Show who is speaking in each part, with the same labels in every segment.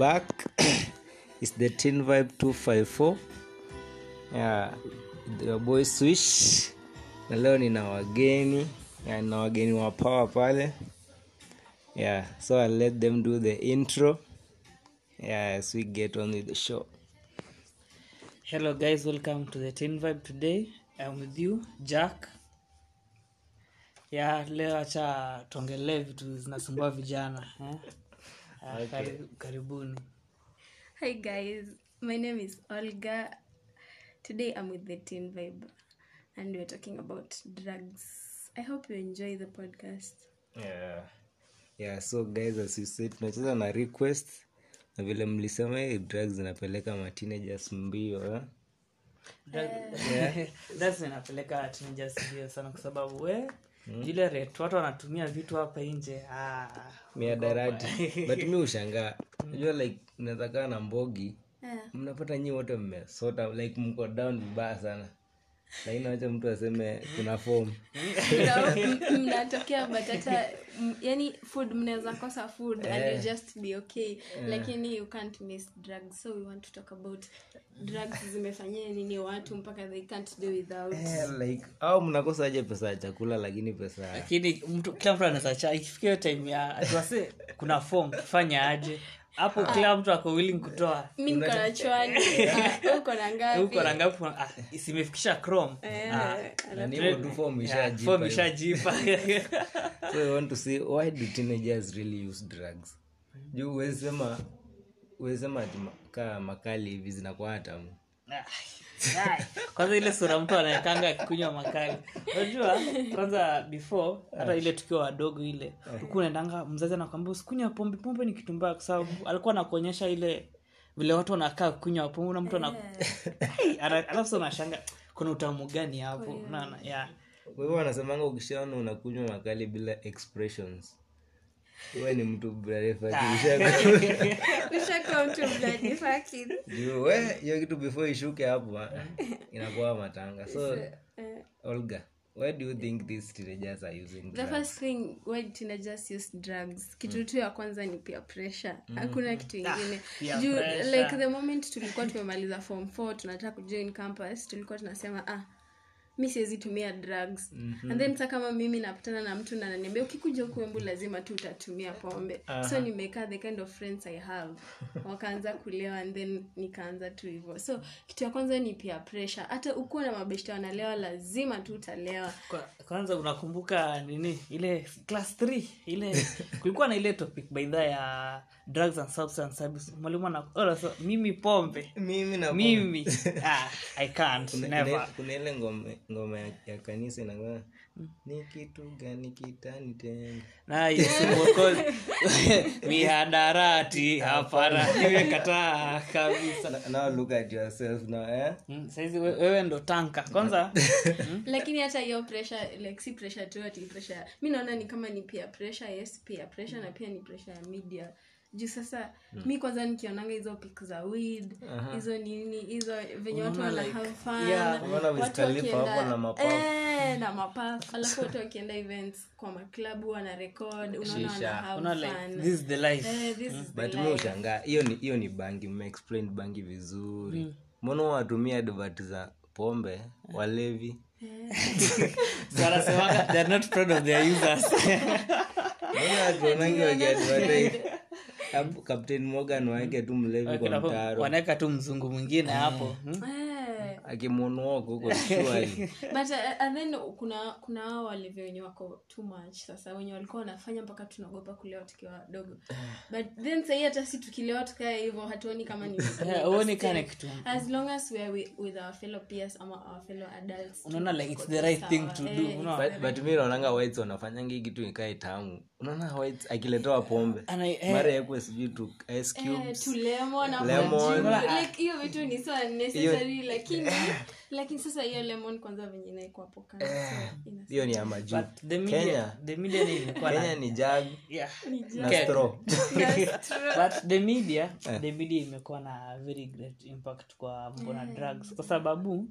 Speaker 1: back. is the
Speaker 2: tin Vibe 254. Yeah, the boy Swish. Na leo nina wageni yeah, na wageni wa power pale. Yeah, so i let them do the intro. Yeah, as we get on with the show.
Speaker 3: Hello guys, welcome to the tin Vibe today. I'm with you, Jack. Ya leo acha tuongelee vitu zinasumbua vijana eh? Ah, kari- karibuni.
Speaker 4: Hi guys, my name is Olga. Today I'm with the Teen Vibe and we're talking about drugs. I hope you enjoy the podcast.
Speaker 2: yeah. yeah so guys as you said tunacheza na request na vile mlisema hii drugs zinapeleka mateenagers mbio eh?
Speaker 3: That's inapeleka teenagers mbio sana kwa sababu we ile rate watu wanatumia vitu hapa nje. Ah,
Speaker 2: miadarati but mi ushangaa najua like unaweza kaa na mbogi.
Speaker 4: Yeah.
Speaker 2: mnapata nyii wote mmesota like mko down vibaya sana lakini wacha mtu aseme kuna form.
Speaker 4: You mnatokea but hata yani food mnaweza kosa food and you just be okay. Lakini you can't miss drugs. So we want to talk about drugs zimefanyia nini watu mpaka they can't do without.
Speaker 2: Yeah, like au mnakosa aje pesa ya chakula lakini pesa
Speaker 3: lakini mtu kila mtu anaweza cha ikifikia time ya tuwase kuna form tufanya aje hapo kila mtu ako willing kutoa.
Speaker 4: Mi niko na chwani. Ah, uko na ngapi?
Speaker 3: Huko na ngapi? Ah, chrome.
Speaker 4: Eh,
Speaker 3: Ah,
Speaker 2: na ni hivyo tu form
Speaker 3: yeah,
Speaker 2: ishajipa
Speaker 3: form
Speaker 2: hiyo.
Speaker 3: ishajipa
Speaker 2: so I want to say why do teenagers really use drugs? Juu huwezi sema ati ma- makali hivi zinakuwa hatamu
Speaker 3: kwanza ile sura mtu anaekanga akikunywa makali. Unajua kwanza before hata ile tukiwa wadogo ile huku unaendanga mzazi anakwambia usikunywa pombe pombe ni kitu mbaya kwa sababu alikuwa anakuonyesha ile vile watu wanakaa kunywa pombe na mtu ana Ai, ana- alafu unashanga kuna utamu gani hapo? Naona yeah.
Speaker 2: Kwa hivyo wanasemanga ukishaona unakunywa makali bila expressions we ni mtu
Speaker 4: Ushakuwa mtu bloody fucking.
Speaker 2: juu we hiyo kitu before ishuke hapo ah, inakuwa matanga. So olga why do you think these teenagers are using
Speaker 4: the first thing why teenagers use drugs? Kitu tu ya kwanza ni peer pressure. Hakuna kitu ingine.
Speaker 3: peer
Speaker 4: juu like the moment tulikuwa tumemaliza form 4 tunataka kujoin campus tulikuwa tunasema ah mi siwezi tumia drugs. And then sa kama mimi napatana na mtu nananiambia ukikuja kuembu lazima tu utatumia pombe. So nimekaa the kind of friends i have. Wakaanza kulewa and then nikaanza tu hivyo. So kitu ya kwanza ni pia pressure. Hata ukuwa na mabeshta wanalewa lazima tu utalewa.
Speaker 3: Kwa- kwanza unakumbuka nini? Ile class 3 ile kulikuwa na ile topic baidha ya drugs and substance abuse. Mwalimu ana oh, mimi pombe.
Speaker 2: Mimi na
Speaker 3: mimi. Ah, i can't.
Speaker 2: Kuna,
Speaker 3: never.
Speaker 2: kuna, ile ngome ngome ya, kanisa inakuwa ni kitu gani kitani tena?
Speaker 3: Na yesu mwokozi. Mihadarati hapana. Nimekataa kabisa.
Speaker 2: Now look at yourself now eh?
Speaker 3: Mm, saizi we- wewe ndo tanka kwanza?
Speaker 4: Lakini hata hiyo pressure like si pressure tu ati pressure. Mi naona ni kama ni peer pressure yes peer pressure na pia ni pressure ya media juu sasa mi kwanza nikionanga hizo pik za weed hizo nini hizo venye watu wana have fun.
Speaker 3: yeah,
Speaker 2: unaona Wiz
Speaker 4: watu
Speaker 2: Khalifa
Speaker 4: wakienda-
Speaker 2: hapo na mapafu.
Speaker 4: Eh, alafu watu wakienda events kwa maklabu wana rekod unaona
Speaker 2: Shisha.
Speaker 4: wana have
Speaker 3: una like
Speaker 4: fun.
Speaker 3: This is the life.
Speaker 4: Eh, this is the
Speaker 2: but mi
Speaker 4: life.
Speaker 2: ushangaa hiyo ni hiyo ni bangi mmeexplain bangi vizuri. Mbona watumia advert za pombe walevi?
Speaker 3: So wanasemaga they're not proud of their users
Speaker 2: captain morgan waeke tu mlevi kwa mtaro.
Speaker 3: wanaweka tu mzungu mwingine hapo. Hmm?
Speaker 4: Eh,
Speaker 2: huko
Speaker 4: but uh, and then kuna kuna wao walivyo wenye wako too much. Sasa wenye walikuwa wanafanya mpaka tunaogopa kulewa tukiwa wadogo. But then sahii hata si tukilewa tukae hivyo hatuoni kama ni
Speaker 3: Eh, huoni kama ni kitu.
Speaker 4: as long as we are with, our fellow peers ama our fellow adults.
Speaker 3: Unaona like it's the right thing to do
Speaker 4: Eh,
Speaker 2: but, but mi naonanga whites wanafanyanga kitu ikae tamu unaona akiletewa pombe.
Speaker 3: Eh.
Speaker 2: mara yakwe sijui tu ice
Speaker 4: Eh,
Speaker 2: cubes
Speaker 4: to lemon ama
Speaker 2: Lemon.
Speaker 4: juice. like hiyo vitu ni so unnecessary lakini lakini sasa hiyo lemon kwanza venye inaekwa hapo kando so ina-
Speaker 2: hiyo ni ya majuu.
Speaker 3: But the media
Speaker 2: Kenya.
Speaker 3: the media ni imekuwa na
Speaker 2: kenya jag.
Speaker 3: Yeah.
Speaker 2: Na
Speaker 3: Kenya.
Speaker 2: straw.
Speaker 3: But the media the media imekuwa na very great impact kwa mbona na drugs. Kwa sababu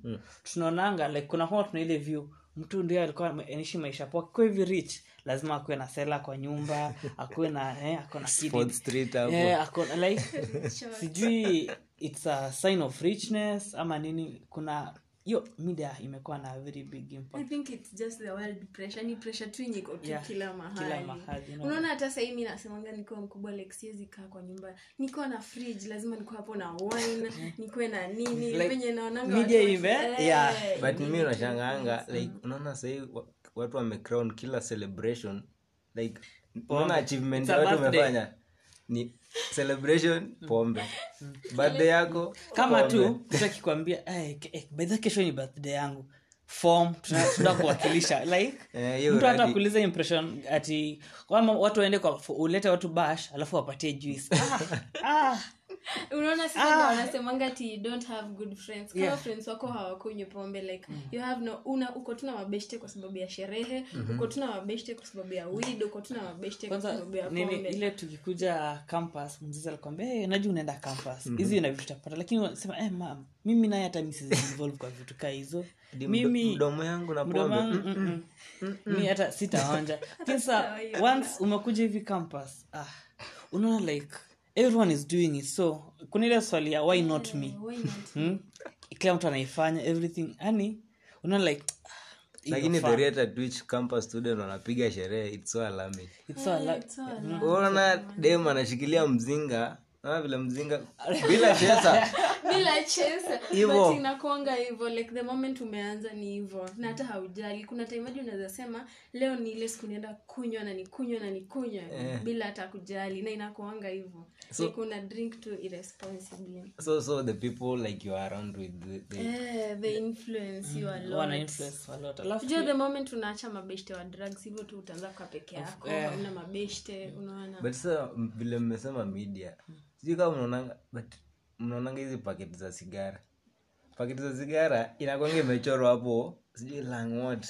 Speaker 3: tunaonanga like kuna huwa tuna ile view mtu ndio alikuwa anaishi maisha poa kwa hivi rich lazima akuwe na sela kwa nyumba akuwe na eh, ako na eh, ako like sijui it's a sign of richness ama nini kuna hiyo media imekuwa na very big
Speaker 4: I think it's just the world pressure ni pressure tu yenye iko tu
Speaker 3: Yeah,
Speaker 4: kila
Speaker 3: kila
Speaker 4: mahali.
Speaker 3: no.
Speaker 4: unaona hata sahii mi nasemanga nikiwa mkubwa like siwezi kaa kwa nyumba. Nikiwa na fridge lazima nikuwa hapo na wine nikuwe na nini
Speaker 3: Like,
Speaker 4: venye naonanga
Speaker 3: media ime-
Speaker 4: Eh,
Speaker 3: yeah.
Speaker 2: but mimi nashangaanga like unaona sahii wa- watu wamecrown kila celebration like unaona achievement ya watu wamefanya ni celebration pombe. Birthday yako
Speaker 3: kama
Speaker 2: pombe.
Speaker 3: tu mtu akikwambia eh, by the way, kesho ni birthday yangu. Form tuna kuwakilisha. Like
Speaker 2: yeah,
Speaker 3: mtu hata kuuliza impression ati kama watu waende kwa ulete watu bash alafu wapatie juice. Ah, ah.
Speaker 4: unaona sasa ah. wanasemanga ti you don't have good friends. Kama
Speaker 3: Yeah.
Speaker 4: friends wako hawakunywi pombe like you have no una uko tuna mabeshte kwa sababu ya sherehe uko tuna mabeshte kwa sababu ya weed uko tuna mabeshte kwa sababu ya
Speaker 3: nini
Speaker 4: pombe.
Speaker 3: ile tukikuja campus mzizi alikwambia hey, najua unaenda campus. Hizi na vitu tapata lakini unasema eh, mam mimi naye hata mi involve kwa vitu kaa hizo. Mimi
Speaker 2: mdomo yangu na pombe.
Speaker 3: mm, mm. mi hata sitaonja. Lakini sa once umekuja hivi campus ah, unaona like everyone is doing it. So kuna ile swali ya why not me? Hmm? kila mtu anaifanya everything. Yani unaona like ah,
Speaker 2: lakini the rate at which campus student wanapiga sherehe it's so alarming.
Speaker 3: It's so like-
Speaker 4: It's all right.
Speaker 2: unaona dem anashikilia mzinga naona vile mzinga. Bila chesa.
Speaker 4: Bila chesa.
Speaker 2: Hivo.
Speaker 4: hivyo like the moment umeanza ni hivo. Na hata haujali. Kuna taimaji unaweza sema leo ni ile siku nienda kunywa na nikunywa na nikunywa bila hata kujali. Na inakuanga hivo. So, like una drink to irresponsibly.
Speaker 2: So so the people like you are around with the, the
Speaker 4: yeah, they influence you a lot.
Speaker 3: wana influence a lot. Alafu
Speaker 4: the moment unaacha mabeshte wa drugs hivyo tu utaanza kwa peke yako una mabeshte unaona.
Speaker 2: But sasa so, vile mmesema media sijui kama mnaonanga but mnaonanga hizi paketi za sigara. Paketi za sigara inakwanga imechorwa hapo sijui langwat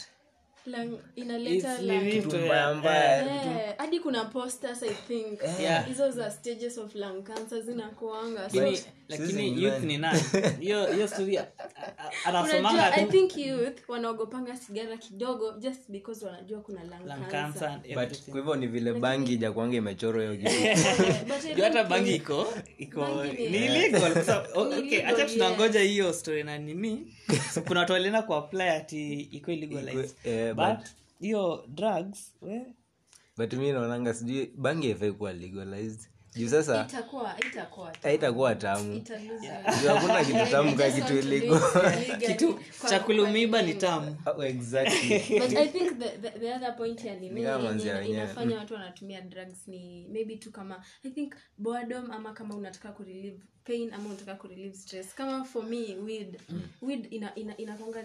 Speaker 4: Lang, inaleta
Speaker 3: It's
Speaker 4: like
Speaker 3: nini
Speaker 2: kitu mbaya mbaya.
Speaker 4: Eh, hadi kuna posters i think.
Speaker 3: Yeah.
Speaker 4: hizo za stages of lung cancer zinakuanga. So,
Speaker 3: lakini youth
Speaker 2: ni
Speaker 3: ni nani? Hiyo hiyo story a- a- a- anasomanga
Speaker 4: unajua i think youth wanaogopanga sigara kidogo just because wanajua kuna lung
Speaker 3: lung
Speaker 4: cancer.
Speaker 3: cancer
Speaker 2: but kwa hivyo ni vile bangi jakwanga imechorwa hiyo kitu.
Speaker 3: Hata bangi iko iko
Speaker 4: ni-
Speaker 3: illegal okay acha tunangoja hiyo story na nini so kuna watu walienda ku apply ati iko illegalized.
Speaker 2: Eh,
Speaker 3: but hiyo drugs we
Speaker 2: but mi naonanga sijui bangi haifai kuwa legalized juu sasa
Speaker 4: itakuwa itakuwa
Speaker 2: haitakuwa tamu. Juu hakuna kitu tamu ka kitu iligo
Speaker 3: kitu cha kulumiba ni tamu.
Speaker 2: Oh, exactly.
Speaker 4: But i think the, the, the other point ya nini
Speaker 2: Ni kama manzia
Speaker 4: yenye
Speaker 2: wenyewe.
Speaker 4: inafanya watu wanatumia drugs ni maybe tu kama i think boredom ama kama unataka kurelieve pain ama unataka kurelieve stress. Kama for me weed. Weed ina, ina,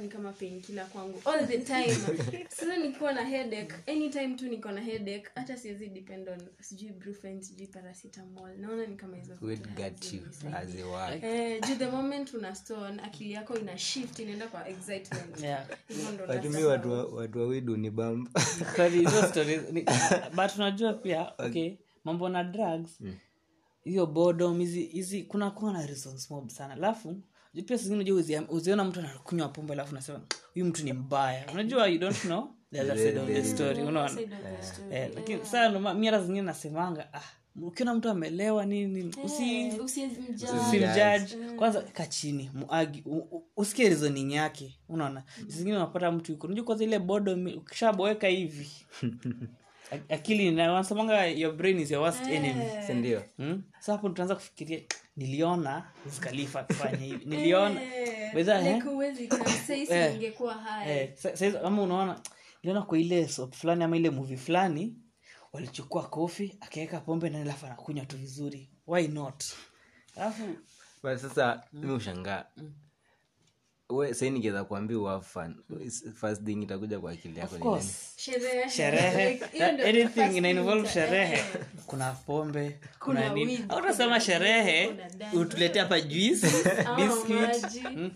Speaker 4: ni kama pain kila kwangu. All the time. Sasa nikiwa na headache anytime tu niko na headache hata siwezi depend on sijui brufen sijui paracetamol. Naona ni kama hizo
Speaker 2: Weed got you as a work.
Speaker 4: Eh, juu the moment una stone akili yako ina shift inaenda kwa excitement.
Speaker 3: Yeah.
Speaker 4: nasahau.
Speaker 2: watu wa- watu wawidu ni bamba
Speaker 3: Kwani hizo stories but unajua pia okay mambo na drugs hiyo boredom hizi hizi kuna kuwa na reasons mob sana. Alafu pia zingine unajua uziona mtu anakunywa pombe alafu nasema huyu mtu ni mbaya. Unajua you don't know. The other side of the story unaona?
Speaker 4: Side of the story.
Speaker 3: eh, lakini saa ndo ma- mi hata zingine nasemanga ah ukiona mtu amelewa nini nini usi
Speaker 4: Eh,
Speaker 3: kwanza kachini muagi u- u- usikie reasoning yake unaona? Zingine unapata mtu yuko unajua kwanza ile bodo ukishaboeka hivi akili na wanasemanga your brain is your worst enemy.
Speaker 2: Sindio?
Speaker 3: Hmm? so hapo tutaanza kufikiria niliona Wiz Khalifa akifanya hivi. Niliona. Eh? Eh. Eh, ama unaona niliona kwa ile sop fulani ama ile movie fulani walichukua kofi akaweka pombe na alafu anakunywa tu vizuri. Why not? Alafu
Speaker 2: sasa mi ushangaa we sai ningeweza kuambia uafan first thing itakuja kwa akili yako ni nini?
Speaker 4: sherehe.
Speaker 3: Sherehe.
Speaker 4: Like, hiyo ndio the
Speaker 3: anything ina involve sherehe.
Speaker 4: eh.
Speaker 3: kuna pombe
Speaker 4: Kuna
Speaker 3: kuna nini? autasema sherehe utulete hapa juice
Speaker 4: Ama
Speaker 3: biscuit. Mm.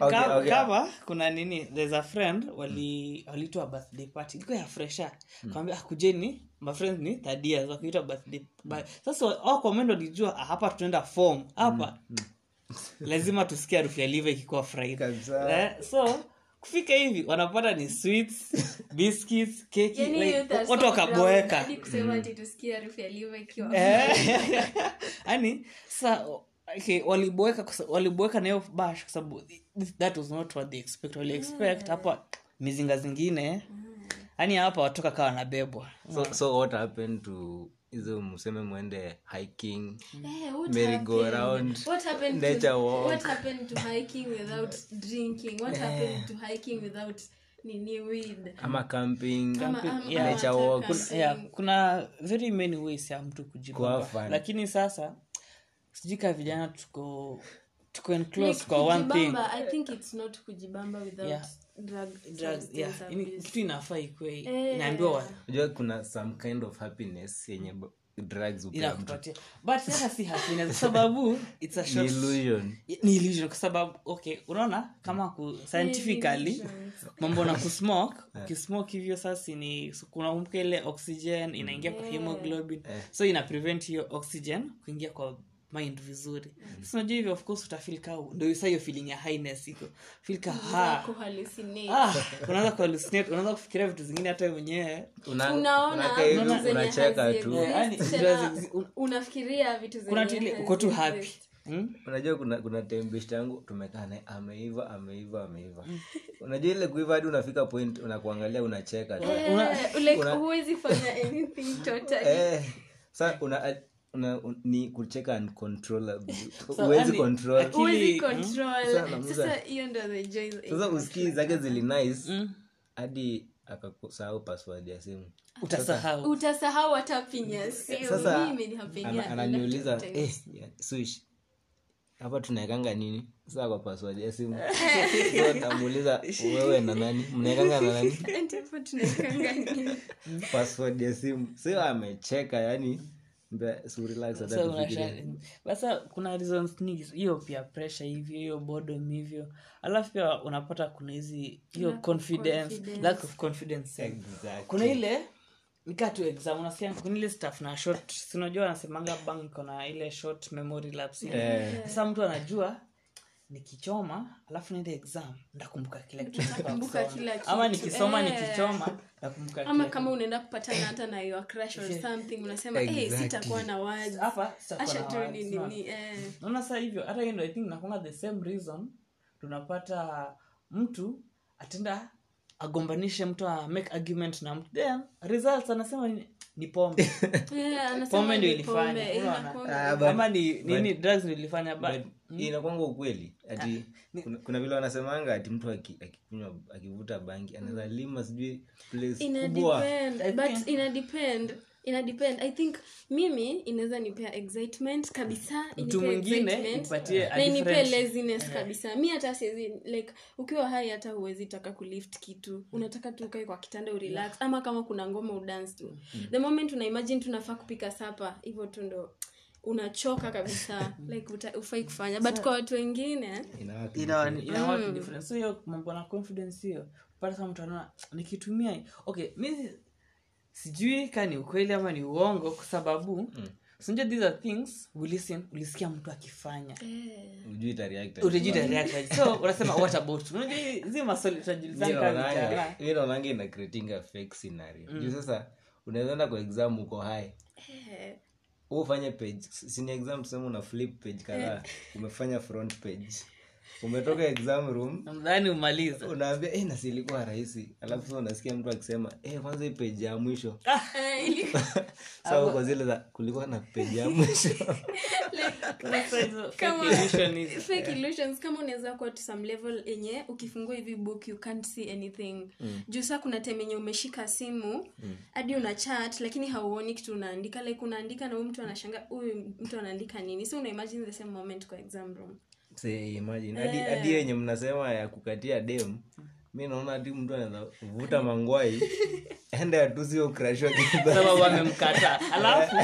Speaker 2: Okay, okay.
Speaker 3: kama kuna nini? There's a friend wali birthday party. Ilikuwa ya fresha kwambia akujeni mafriends ni third years wakiitwa birthday. Sasa au comment walijua ah, hapa tunaenda form. Hapa lazima tusikie harufu ya liva ikikuwa fried. Eh, so kufika hivi wanapata ni sweets biscuits keki
Speaker 4: Yaani
Speaker 3: like, watu wakaboeka.
Speaker 4: Hadi kusema ati tusikie harufu ya liver ikiwa
Speaker 3: yani sa okay, waliboeka waliboeka na hiyo bash kwa sababu that was not what they expect. Wali expect hapa mizinga zingine. Yani hapa watoka kawa wanabebwa.
Speaker 2: So, so what happened to hizo mseme mwende hiking
Speaker 4: Eh, what
Speaker 2: Merry go
Speaker 4: happened? What happened
Speaker 2: nature
Speaker 4: to-
Speaker 2: walk.
Speaker 4: what happened to hiking without drinking what happened to hiking without nini weed
Speaker 2: ama camping
Speaker 4: Ama- ama-
Speaker 3: yeah.
Speaker 4: ama
Speaker 2: Nature walk.
Speaker 4: camping.
Speaker 3: yeah, kuna very many ways ya mtu
Speaker 2: Kuwa
Speaker 3: lakini sasa sijui kaa vijana tuko tuko enclose
Speaker 4: Like,
Speaker 3: kwa one thing
Speaker 4: i think it's not kujibamba without
Speaker 3: Yeah. Yeah. Kitu inafaa ikwe
Speaker 4: Eh.
Speaker 3: inaambiwa
Speaker 2: unajua kuna some kind of happiness yenye drugs
Speaker 3: inakupatia. But sasa si happiness kwa sababu it's a short
Speaker 2: illusion.
Speaker 3: Ni illusion kwa sababu okay unaona kama ku, scientifically mambo na kusmoke ukismoke hivyo sasa ni kunaumka ile oxygen inaingia kwa hemoglobin. So ina prevent hiyo oxygen kuingia kwa mind vizuri. Sasa sinajua hivyo of course utafil ka ndio sasa hiyo feeling ya highness iko. Feel ka ha ah. unaanza kuhalusinate unaanza kufikiria vitu zingine hata mwenyewe
Speaker 2: Una-
Speaker 3: Eh,
Speaker 4: unafikiria vitu
Speaker 3: uko tu happy. hmm?
Speaker 2: unajua kuna kuna tembest yangu tumekaa naye ameiva ameiva ameiva. Unajua ile kuiva hadi unafika point unakuangalia unacheka tu.
Speaker 4: Eh, like
Speaker 2: una-
Speaker 4: huwezi fanya anything totally.
Speaker 2: Eh, sa una, una, un, ni kucheka uncontrollable
Speaker 3: So,
Speaker 2: huwezi
Speaker 3: yani,
Speaker 2: control.
Speaker 3: aki-
Speaker 4: huwezi
Speaker 3: Akili-
Speaker 4: control.
Speaker 2: Sasa namuuliza-
Speaker 4: sasa hiyo ndo the joy
Speaker 2: sasa usikii zake zili nice hadi akakusahau password ya simu.
Speaker 3: Utasahau.
Speaker 4: Utasahau hata pinya
Speaker 2: ananiuliza eh, swish hapa tunaekanga nini? Saa kwa password ya simu. Tamuuliza wewe na nani? Mnaekanga na nani? Password ya simu. Sio amecheka yani
Speaker 3: basa kuna reasons nyingi hiyo pia pressure hivyo hiyo bodom hivyo alafu pia unapata kuna hizi hiyo confidence,
Speaker 4: confidence.
Speaker 3: lack of confidence
Speaker 2: Exactly.
Speaker 3: kuna ile nikaa tu exam unasikia kuna ile staff na short sinajua anasemanga bank kona ile short memory lapse
Speaker 2: yeah.
Speaker 3: sasa mtu anajua nikichoma alafu niende exam ndakumbuka kila kitu nataka
Speaker 4: Kumbuka
Speaker 3: kusoma.
Speaker 4: kila kitu.
Speaker 3: ama nikisoma
Speaker 4: Eh.
Speaker 3: nikichoma ndakumbuka
Speaker 4: ama kama unaenda kupatana hata na your crush or something unasema
Speaker 2: Exactly.
Speaker 4: sitakuwa na
Speaker 3: sitakuwa na
Speaker 4: tu
Speaker 3: words,
Speaker 4: ni
Speaker 3: no.
Speaker 4: nini eh.
Speaker 3: naona saa hivyo hata hiyo ndo i think nakonga the same reason tunapata mtu atenda agombanishe mtu a make argument na mtu. Then results anasema ni, ni pombe.
Speaker 4: Yeah,
Speaker 3: pombe ndio
Speaker 4: ni
Speaker 3: ilifanya
Speaker 2: Ah, but-
Speaker 3: ama ni nini drugs ndio ilifanya but
Speaker 2: But inakwanga ukweli. Ati kuna, kuna vile wanasemanga ati mtu aki- akikunywa akivuta bangi anaweza lima sijui place kubwa.
Speaker 4: ina depend ina depend. I think mimi inaweza nipea excitement kabisa
Speaker 3: mtu
Speaker 4: inipea
Speaker 3: mwingine
Speaker 4: excitement,
Speaker 3: ipatie a
Speaker 4: na inipee
Speaker 3: different-
Speaker 4: laziness kabisa. Mi hata siwezi like ukiwa hai hata huwezi taka kulift kitu. Unataka tu ukae kwa kitanda urelax ama kama kuna ngoma udance tu. The moment unaimagine tunafaa kupika sapa hivyo tu ndo unachoka kabisa. Like uta, ufai kufanya. But kwa watu wengine
Speaker 2: Inawaka
Speaker 3: ina ina work different. So hiyo mambo na confidence hiyo pata kama mtu anaona nikitumia hii- okay mi sijui ka ni ukweli ama ni uongo kwa sababu mm. sinajua these are things we listen ulisikia mtu akifanya.
Speaker 2: Itareact.
Speaker 3: so unasema what about? Unajua hizi maswali utajulizana kama vijana
Speaker 2: mi naonanga ina creating fake scenario. Juu sasa unaweza kwa exam uko high.
Speaker 4: Eh,
Speaker 2: ufanye page sini exam tuseme una flip page kadhaa umefanya front page umetoka exam room.
Speaker 3: Nadhani umaliza
Speaker 2: unaambia eh, na silikuwa rahisi. Alafu sasa unasikia mtu akisema eh, kwanza hii peji ya mwisho. Sawa kwa zile za kulikuwa na peji ya mwisho.
Speaker 3: Fake
Speaker 4: Kama- fake illusions. Kama unaweza kuwa to some level yenye ukifungua hivi book you can't see anything. Juu saa kuna time yenye umeshika simu hadi una chat lakini hauoni kitu unaandika. Like unaandika na huyu mtu anashanga huyu mtu anaandika nini? So una imagine the same moment kwa exam room
Speaker 2: Say, imagine. Hadi hadi yenye mnasema ya kukatia dem mi naona hadi mtu anaweza vuta mangwai ende atusio krashwa
Speaker 3: sababu amemkata. Alafu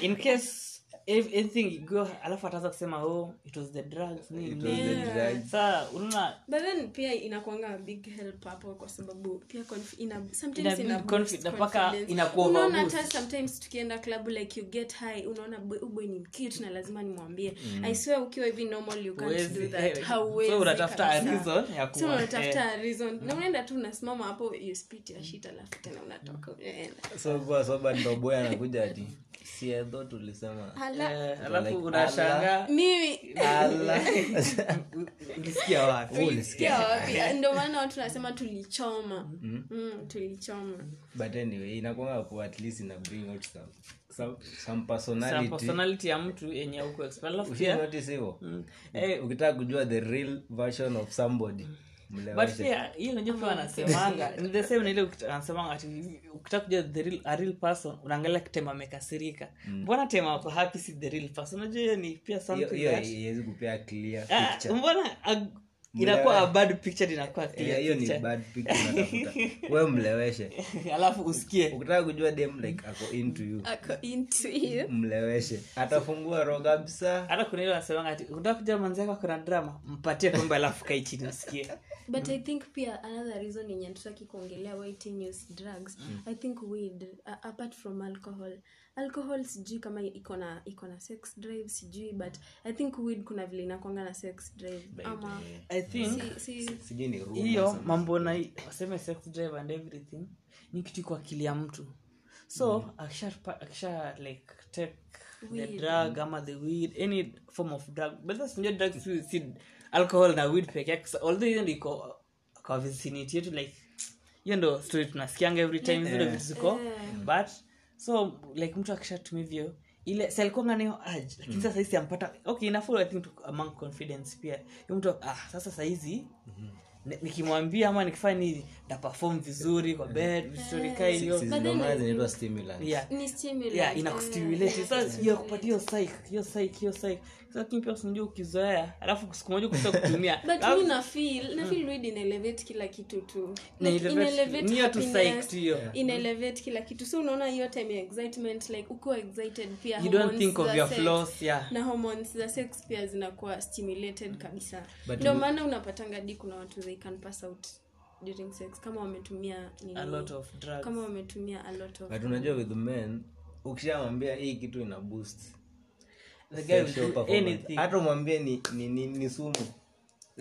Speaker 3: in case anything go alafu ataanza kusema oh it was the drugs nini saa unaona
Speaker 4: but then pia inakuanga a big help hapo kwa sababu pia conf- ina,
Speaker 3: Ina
Speaker 4: sometimes
Speaker 3: ina,
Speaker 4: ina
Speaker 3: confi- mpaka inakuwa
Speaker 4: unaona hata sometimes tukienda club like you get high unaona boy- ni cute na lazima nimwambie. I swear ukiwa hivi normal you can't
Speaker 3: Wezi,
Speaker 4: do that.
Speaker 3: how
Speaker 4: way
Speaker 3: so unatafuta a reason ya
Speaker 4: so unatafuta
Speaker 3: eh.
Speaker 4: a reason. Na unaenda tu unasimama hapo you spit your shit alafu tena unatoka unaenda.
Speaker 2: So kwa sababu ndo boy anakuja ati siedho tulisema.
Speaker 3: Eh, alafu unashangaa.
Speaker 4: mimi
Speaker 3: ulisikia wapi?
Speaker 4: Ndio maana watu nasema tulichoma. Mm, tulichoma.
Speaker 2: But anyway inakwanga po at least ina bring out some, some, some
Speaker 3: Some
Speaker 2: personality
Speaker 3: personality ya mtu yenye huko. Alafu pia
Speaker 2: hivo?
Speaker 3: Eh,
Speaker 2: ukitaka kujua the real version of somebody
Speaker 3: but pia hiyo wanasemanga ni the same wanasemanga ati ukitaka kujua the real, a real person unaangalia tema amekasirika. Mbona tema wako happy si the real person? Unajua hiyo ni pia something that
Speaker 2: kupea clear picture.
Speaker 3: mbona ag- inakuwa a bad picture inakuwa
Speaker 2: Eh, hiyo ni bad picture unatafuta we mleweshe.
Speaker 3: Alafu usikie.
Speaker 2: Ukitaka kujua dem like ako into you.
Speaker 4: Ako into you.
Speaker 2: Mleweshe. Atafungua roho kabisa.
Speaker 3: Hata kuna ile wanasemanga ati unataka kujua manzi yako kuna drama mpatie pombe alafu kai chini usikie.
Speaker 4: But i think pia another reason yenye tutaki kuongelea teen use drugs i think weed uh, apart from alcohol alcohol sijui kama iko na iko na sex drive sijui but i think weed kuna vile inakwanga na sex drive. Ama
Speaker 3: i think
Speaker 4: si, si,
Speaker 3: hiyo mambo na waseme sex drive and everything ni kitu kwa akili ya mtu. So akisha akisha like take the drug ama the weed any form of drug. But that's not drug si, si alcohol na weed peke yake. So, although hiyo ndio iko kwa vicinity yetu like hiyo ndo story tunasikianga every time zile vitu ziko. But so like mtu akishatumia hivyo ile si alikuwanga nayo urge lakini sasa hizi ampata okay inafaa i think to, among confidence pia. Hiyo mtu ah sasa sahizi ni- nikimwambia ama nikifanya nini na perform vizuri kwa bed vizuri kaa hiyo.
Speaker 2: Si ndo stimulant
Speaker 3: yeah.
Speaker 4: Ni stimulant
Speaker 3: yeah inakustimulate sasa hiyo kupatia hiyo psych hiyo psych hiyo psych lakini pia unajua ukizoea alafu siku moja ukisha kutumia.
Speaker 4: But mi na feel na ina elevate kila kitu tu. Like, ina elevate kila kitu. So unaona hiyo time ya excitement like ukiwa excited pia
Speaker 3: you don't think of your
Speaker 4: sex-
Speaker 3: flaws yeah.
Speaker 4: na hormones za sex pia zinakuwa stimulated kabisa. Ndio maana unapatanga di kuna watu they can pass out during sex. Kama wametumia nini
Speaker 3: a lot of drugs.
Speaker 4: kama wametumia a lot of
Speaker 2: but unajua with men ukishamwambia hii kitu ina boost
Speaker 3: the guy will do anything.
Speaker 2: Hata umwambie ni, ni, ni, ni sumu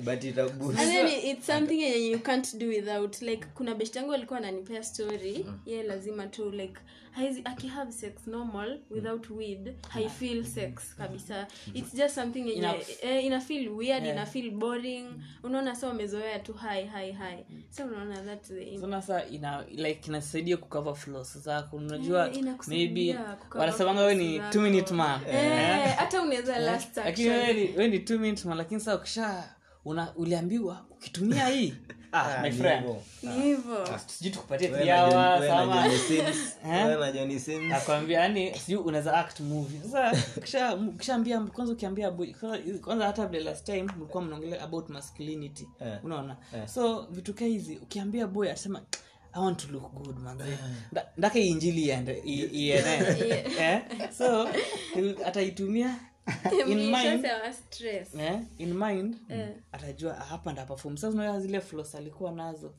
Speaker 2: but ita
Speaker 4: and then it's something yenye you can't do without like kuna beshtangu alikuwa ananipea story ye lazima tu like haizi akihave sex normal without weed hai sex kabisa. It's just something yenye
Speaker 3: Ina-
Speaker 4: eh, ina feel weird ina feel boring. Unaona sa wamezoea tu hai hai hai. So unaona
Speaker 3: so ina like inasaidia kucover flaws zako. Unajua
Speaker 4: Eh,
Speaker 3: maybe wanasemanga we ni
Speaker 4: flaws
Speaker 3: two
Speaker 4: zako.
Speaker 3: minute man
Speaker 4: eh hata unaweza last
Speaker 3: lakini we ni- we minute man lakini sasa ukisha una uliambiwa ukitumia hii. Ah, my friend. sijui tukupatie yani sijui unaweza act movie. Sasa ukisha kwanza ukiambia boy kwanza- kwanza hata vile last time mlikuwa mnaongelea about masculinity. Unaona? So vitu kaa hizi ukiambia boy atasema i want to look good man ndaka injili iende i- so ataitumia in mind eh, in mind atajua hapa sasa unaona zile flos alikuwa nazo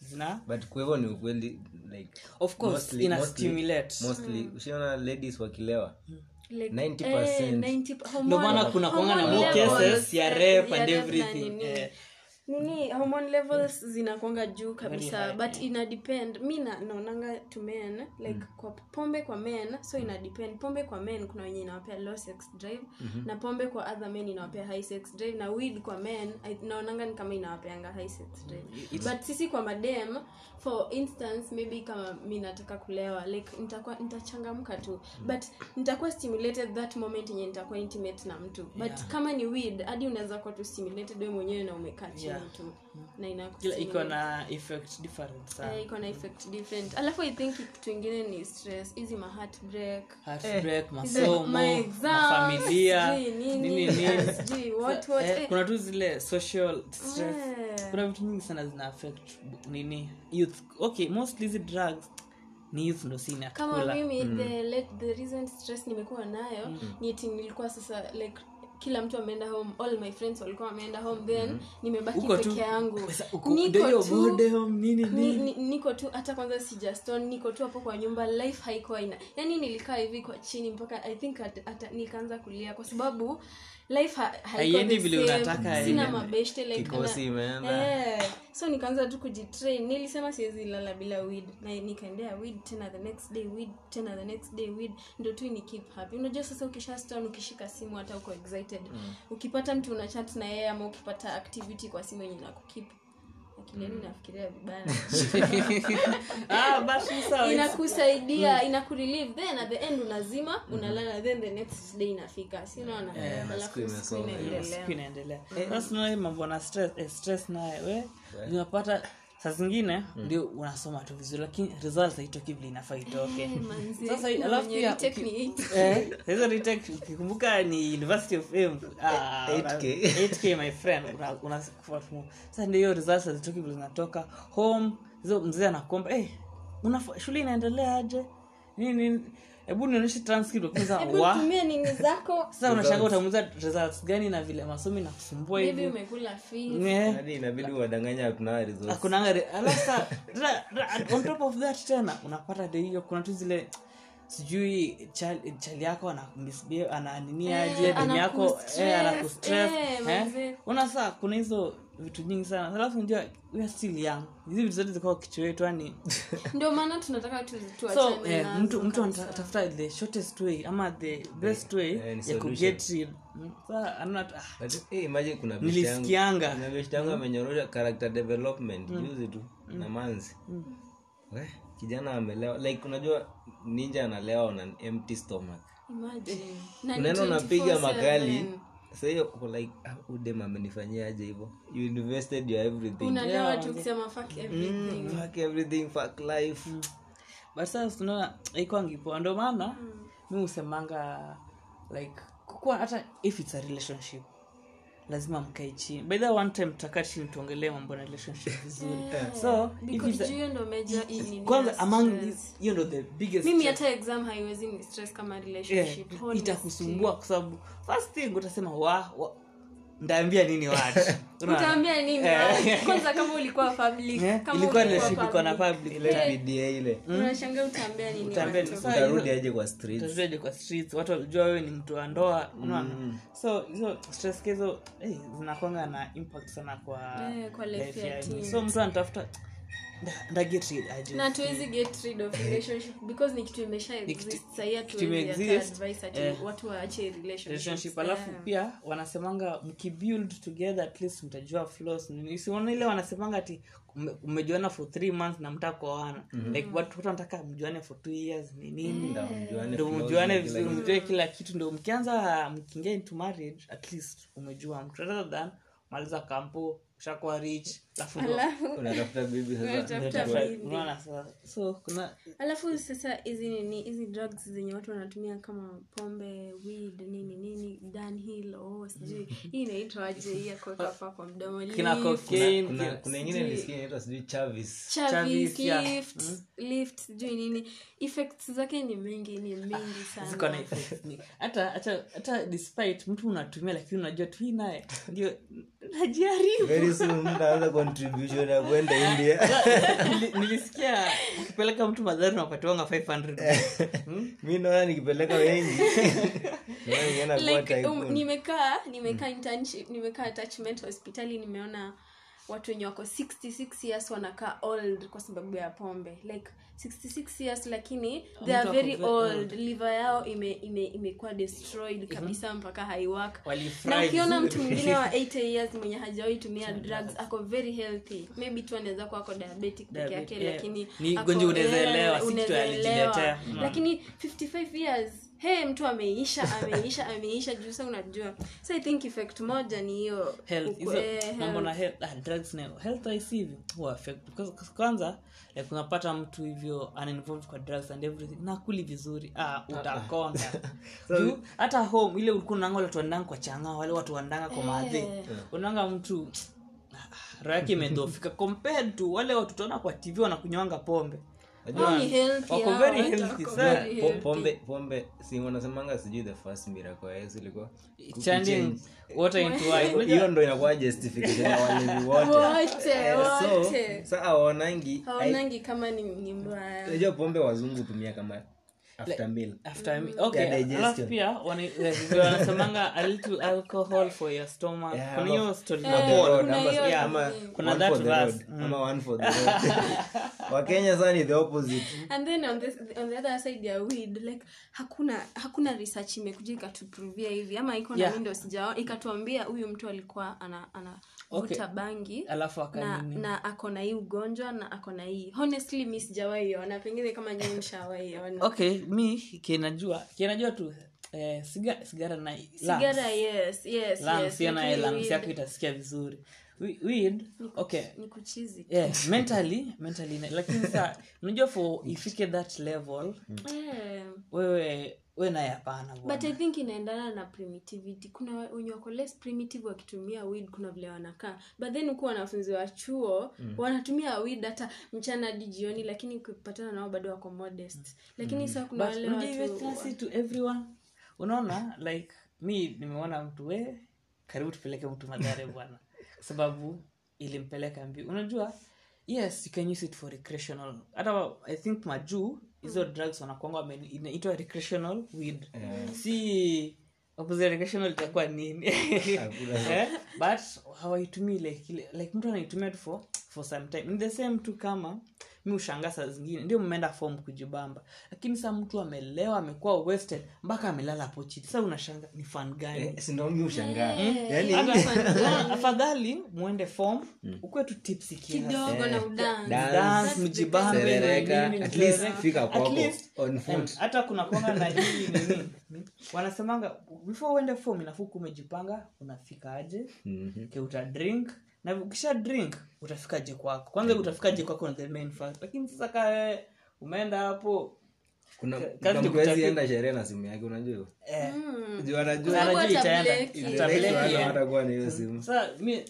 Speaker 3: zina
Speaker 2: but kwa ni ukweli like
Speaker 3: of course
Speaker 2: mostly-
Speaker 3: ina
Speaker 2: mostly-
Speaker 3: stimulate.
Speaker 2: mostly ushaona ladies wakilewa?
Speaker 4: Mm
Speaker 2: 90%.
Speaker 4: eh, 90
Speaker 3: ndio maana kuna kwanga na more cases ya
Speaker 4: rep
Speaker 3: and everything
Speaker 4: nini. Nini hormone levels zinakwanga juu kabisa but ina depend. Mi naonanga to men like kwa pombe kwa men so ina depend. Pombe kwa men kuna wenye inawapea low sex drive na pombe kwa other men inawapea high sex drive na weed kwa men naonanga ni kama inawapeanga high sex drive. But sisi kwa madem for instance maybe kama mi nataka kulewa like nitakuwa nitachangamka tu. But nitakuwa stimulated that moment yenye nitakuwa intimate na mtu. But
Speaker 3: Yeah.
Speaker 4: kama ni weed hadi unaweza kuwa tu stimulated we mwenyewe na umekaa chini.
Speaker 3: Yeah.
Speaker 4: Tu na ina
Speaker 3: iko na effect different sana.
Speaker 4: Eh, iko na effect different. Alafu i think kitu ingine ni stress. Hizi ma heartbreak.
Speaker 3: Heartbreak
Speaker 4: Hizo
Speaker 3: masomo
Speaker 4: ma exams,
Speaker 3: mafamilia
Speaker 4: nini,
Speaker 3: nini. nini.
Speaker 4: Sijui what, what,
Speaker 3: Eh,
Speaker 4: eh.
Speaker 3: kuna tu zile social stress.
Speaker 4: Yeah.
Speaker 3: kuna vitu nyingi sana zina affect nini? Youth. Okay mostly hizi drugs ni youth ndo si
Speaker 4: kama mimi mm. the, let, the recent stress nimekuwa nayo ni eti nilikuwa sasa like kila mtu ameenda home all my friends walikuwa wameenda home then
Speaker 3: mm-hmm. nimebaki
Speaker 4: peke yangu. niko tu
Speaker 3: nini nini?
Speaker 4: ni, niko tu hata kwanza sijaston niko tu hapo kwa nyumba life haikuwa ina yani nilikaa hivi kwa chini mpaka i think nikaanza kulia kwa sababu life ha,
Speaker 3: Haiendi vile unataka
Speaker 4: sina mabeshte like
Speaker 2: Kikosi imeenda.
Speaker 4: eh, so nikaanza tu kujitrain. Nilisema siwezi lala bila weed. Na nikaendea weed tena the next day weed tena the next day weed. Ndio tu ni keep happy. Unajua sasa ukisha stone ukishika simu hata uko excited ukipata mtu una chat na yeye ama ukipata activity kwa simu yenye nakukip akilini nafikiria vibaya.
Speaker 3: Ah
Speaker 4: inakusaidia inakurelieve. Then at the end unazima unalala. Then the next day inafika. Si unaona? Alafu
Speaker 3: hii mambo na eh, stress naye we unapata saa zingine ndio unasoma tu vizuri lakini results haitoki vile inafaa itoke. Sasa alafu pia
Speaker 4: eight.
Speaker 3: Eh, hizo retake ukikumbuka ni university of m. Ah,
Speaker 2: 8K.
Speaker 3: 8k my friend sasa ndio hiyo results hazitoki vile zinatoka. Home hizo mzee anakuomba hey, unafa- shule inaendelea aje? Nini nini hebu nionyeshe transcript kwanza wa.
Speaker 4: tumie nini zako.
Speaker 3: Sasa unashanga utamuza results gani na vile masomi na
Speaker 4: kusumbua
Speaker 3: hivi.
Speaker 4: umekula fees.
Speaker 3: Eh,
Speaker 2: hadi inabidi uwadanganya hakuna results.
Speaker 3: hakunanga alafu sa- ra- ra- on top of that tena unapata de hiyo kuna tu zile sijui chali, chali yako ana misbehave, ana aje demu yako
Speaker 4: anakustress,
Speaker 3: eh, anakustress
Speaker 4: eh,
Speaker 3: eh. una saa kuna hizo vitu nyingi sana. Alafu unajua we are still young. Hizi vitu zote zikawa kichwa yetu yani.
Speaker 4: Ndio maana tunataka tu-
Speaker 3: so eh, mtu mtu anatafuta the shortest way ama the best way
Speaker 2: eh,
Speaker 3: ya kuget Mm, ah,
Speaker 2: But, eh, imagine kuna beshte yangu-
Speaker 3: nilisikianga
Speaker 2: kuna yangu amenyorosha character development juzi tu na manzi we kijana amelewa like unajua ninja analewa na empty stomach. Unaenda unapiga makali sahiyo so like ah, udem amenifanyiaje hivo? You invested your everything.
Speaker 4: Unalewa
Speaker 3: Yeah,
Speaker 4: tu kusema fuck everything.
Speaker 2: Mm, fuck everything fuck life.
Speaker 3: But sasa tunaona ikwangipoa ndo maana mi husemanga like kukuwa hata if it's a relationship lazima mkae chini. By the one time tutakaa chini tuongelee mambo na relationship vizuri. So
Speaker 4: ndo major
Speaker 3: kwanza among hiyo ndo the biggest
Speaker 4: mimi hata exam haiwezi ni stress kama relationship yeah,
Speaker 3: itakusumbua kwa sababu first thing utasema wa, wa ndaambia nini watu Unaona?
Speaker 4: utaambia nini
Speaker 3: Eh.
Speaker 4: kwanza kama ulikuwa public kama
Speaker 3: ilikuwa
Speaker 4: ulikuwa
Speaker 3: na
Speaker 4: public.
Speaker 3: public
Speaker 2: ile. Ile
Speaker 4: unashangaa utaambia nini
Speaker 3: Utaambia
Speaker 4: watu?
Speaker 2: utarudi aje kwa streets?
Speaker 3: Kwa streets? Watu walijua wewe ni mtu wa ndoa unaona? So hizo stress kezo hey, zinakwanga na impact sana kwa
Speaker 4: yeah, kwa life ya
Speaker 3: ya so mtu anatafuta
Speaker 4: na tuwezi get rid of relationship because ni kitu imesha exist. Sahii hatuwezi
Speaker 3: imeexist,
Speaker 4: hata advice ati
Speaker 3: eh,
Speaker 4: watu waache
Speaker 3: relationship. Alafu pia wanasemanga mkibuild together at least mtajua flaws. Ile wanasemanga ati ume- umejuana for three months na mtakoana. Like watu watu wanataka mjuane for two years ni nini? Ndo mjuane
Speaker 2: kila
Speaker 3: vizuri
Speaker 2: kitu.
Speaker 3: mjue kila kitu. Ndo mkianza mkiingia into marriage at least umejua mtu. Rather than maliza kampo ushakuwa rich alafu
Speaker 2: unatafuta bibi sasa.
Speaker 3: So kuna
Speaker 4: alafu hizi nini hizi drugs zenye watu wanatumia kama pombe weed nini nini downhill oh sijui. Hii inaitwaje hii ya kuweka kwa mdomo.
Speaker 3: kina cocaine
Speaker 2: kuna, kuna ingine nilisikia inaitwa sijui chavis.
Speaker 4: Chavis,
Speaker 3: Chavis,
Speaker 4: lift, lift sijui nini. Effects zake ni mingi ni mingi
Speaker 3: ziko na
Speaker 4: sana
Speaker 3: effects hata hata hata despite mtu unatumia lakini unajua tu hii naye. ndio najaribu.
Speaker 2: Very soon ya kwenda india.
Speaker 3: Nilisikia ukipeleka mtu madhari unapatiwanga 500
Speaker 2: mi naona nikipeleka wengi.
Speaker 4: Like um, nimekaa nimekaa internship nimekaa attachment hospitali nimeona watu wenye wako 66 years wanakaa old kwa sababu ya pombe like 66 years lakini they are very old liver yao ime ime imekuwa destroyed kabisa mpaka
Speaker 3: haiwak
Speaker 4: na ukiona mtu mwingine wa 80 years mwenye hajawahi tumia drugs ako very healthy maybe tu anaweza kuwa ako diabetic peke yake
Speaker 3: yeah.
Speaker 4: lakini
Speaker 3: Ni unaweza
Speaker 4: eh,
Speaker 3: elewa, si kitu
Speaker 4: unaweza
Speaker 3: alijiletea.
Speaker 4: elewa.
Speaker 3: Mm.
Speaker 4: lakini 55 years he mtu ameisha ameisha ameisha juu sa unajua. So i think effect moja ni hiyo eh,
Speaker 3: mambo na
Speaker 4: health.
Speaker 3: health, ah, drugs na health wise hivi huwa affect. Because kwanza like unapata mtu hivyo uninvolved kwa drugs and everything na kuli vizuri. Ah utakonda. Juu hata home ile ulikuwa unanga watu wandanga kwa changa wale watu wandanga kwa madhe unanga mtu ah, roho yake imedhofika compared to wale watu tunaona kwa tv wanakunywanga pombe
Speaker 4: Hao
Speaker 3: wako very healthy sana.
Speaker 4: very
Speaker 2: Po-
Speaker 4: healthy.
Speaker 2: pombe pombe si wanasemanga sijui the first miracle ya ilikuwa
Speaker 3: changing water into wine.
Speaker 2: Hiyo ndo inakuwa justification ya walevi wote.
Speaker 4: Wote
Speaker 2: Eh, so sa awaonangi
Speaker 4: haonangi kama ni, ni mbaya.
Speaker 2: unajua pombe wazungu tumia kama after meal
Speaker 3: after me okay alafu pia wana- eh, vile wanasemanga a little alcohol for your stomach
Speaker 2: Yeah,
Speaker 3: kuna hiyo story na
Speaker 4: Eh,
Speaker 3: board.
Speaker 2: road, ama-
Speaker 4: hiyo
Speaker 2: ama
Speaker 4: nini.
Speaker 3: Kuna that verse.
Speaker 2: road, ama one for the road. wakenya saa ni the opposite
Speaker 4: and then on, this, on the other side ya weed like hakuna hakuna research imekuja ikatuprovia hivi ama iko na
Speaker 3: Yeah.
Speaker 4: yeah. windows sijao ikatuambia huyu mtu alikuwa ana ana
Speaker 3: Okay.
Speaker 4: vuta bangi
Speaker 3: alafu
Speaker 4: na, na ako na hii ugonjwa na ako na hii honestly mi sijawaiona pengine kama nyinyi mshawaiona
Speaker 3: okay mi kinajua kinajua tu eh, siga, sigara na
Speaker 4: sigara yes yes yes
Speaker 3: lungs
Speaker 4: weed.
Speaker 3: yako itasikia vizuri weed okay.
Speaker 4: ni kuchizi
Speaker 3: yeah, mentally mentally. Lakini sa unajua for ifike that level
Speaker 4: eh.
Speaker 3: wewe we naye hapana
Speaker 4: but i think inaendana na primitivity. Kuna wenye wako less primitive wakitumia weed kuna vile wanakaa. But then huku wanafunzi wa chuo mm. wanatumia weed hata mchana hadi jioni lakini ukipatana nao bado wako modest. Lakini mm. saa kuna wale watu
Speaker 3: to everyone. Unaona like mi nimeona mtu we karibu tupeleke mtu madhare bwana sababu ilimpeleka mbi. Unajua yes you can use it for recreational. Hata i think majuu hizo drugs wanakwanga inaitwa recreational weed. Si opposite recreational itakuwa nini? Eh? but hawaitumii like, like mtu anaitumia tu for, for some time. Ni the same tu kama mi ushangaa saa zingine. Ndio mmeenda fom kujibamba. Lakini saa mtu amelewa amekuwa wasted mpaka amelala hapo chini. Sa unashanga ni fan gani?
Speaker 2: Eh, ushangaa yani
Speaker 3: afadhali mwende fom ukuwe tu tipsi kiasi.
Speaker 4: Kidogo na udan
Speaker 2: dance,
Speaker 3: dance mjibambe hata kuna kwanga na hii nini wanasemanga before uende fom inafuku umejipanga unafika aje ke uta drink na ukisha drink utafikaje kwako? Kwanza utafikaje kwako na the main fact. Lakini sasa ka umeenda hapo
Speaker 2: kuna
Speaker 3: kazi
Speaker 2: kuna
Speaker 3: ni
Speaker 2: mtu hawezi
Speaker 3: kutaki-
Speaker 2: enda sherehe na simu yake unajua?
Speaker 3: Eh, eh.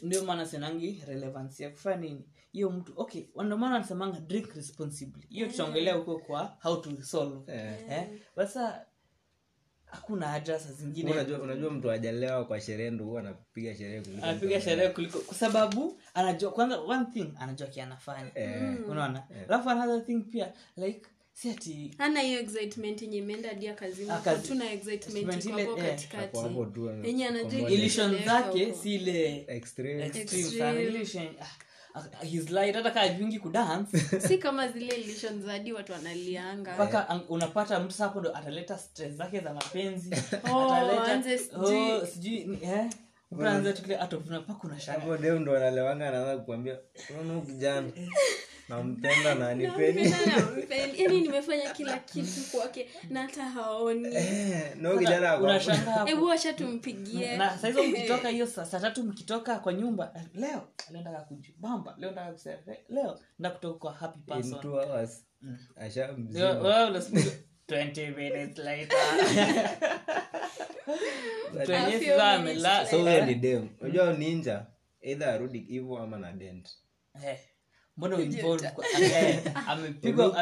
Speaker 3: ndio maana senangi relevance ya kufanya nini? Hiyo mtu okay ndio maana anasemanga drink responsibly. Hiyo tutaongelea huko kwa how to solve.
Speaker 2: Yeah.
Speaker 3: eh? basa hakuna haja saa zingine.
Speaker 2: Unajua unajua mtu ajalewa kwa sherehe ndo huwa anapiga sherehe kuliko
Speaker 3: anapiga sherehe kuliko kwa sababu anajua kwanza one thing anajua kianafanya unaona? Alafu another thing pia like si ati
Speaker 4: hana hiyo excitement yenye imeenda dia kazini.
Speaker 3: Kazi-
Speaker 4: excitement
Speaker 3: excitement ile, eh,
Speaker 4: katikati.
Speaker 2: Hapo hapo tu, eh,
Speaker 4: yenye anajua
Speaker 3: illusion zake si ile
Speaker 2: extreme.
Speaker 3: Extreme
Speaker 4: Extreme.
Speaker 3: sana illusion ah, ah, he's light hata kaa ajungi kudance
Speaker 4: si kama zile illusion zadi watu wanalianga.
Speaker 3: Mpaka yeah. unapata mtu sapo ndo ataleta stress zake za mapenzi.
Speaker 4: Oh,
Speaker 3: ataleta oh, sijui. ni- eh? Mtu anaanza tu kile hata mpaka unashanga
Speaker 2: hapo dem ndo analewanga anaanza kukuambia unaona kijana nampenda na
Speaker 4: nipeni. nimefanya kila kitu kwake na hata haoni.
Speaker 2: Eh, na huyu kijana ako-
Speaker 3: unashanga hapo.
Speaker 4: Hebu wacha tumpigie.
Speaker 3: Na mkitoka hiyo saa tatu mkitoka kwa nyumba eh, leo leo kujibamba leo ndaka kusema leo nda kutoka kwa happy person.
Speaker 2: two hours. Asha mzima.
Speaker 3: 20 minutes later. 20
Speaker 4: A
Speaker 3: years
Speaker 4: few
Speaker 3: sasa amela-
Speaker 2: so huyo ni dem unajua ninja either arudi hivo ama na dent.
Speaker 3: Eh, mbona uinvolve kwa- amepigwa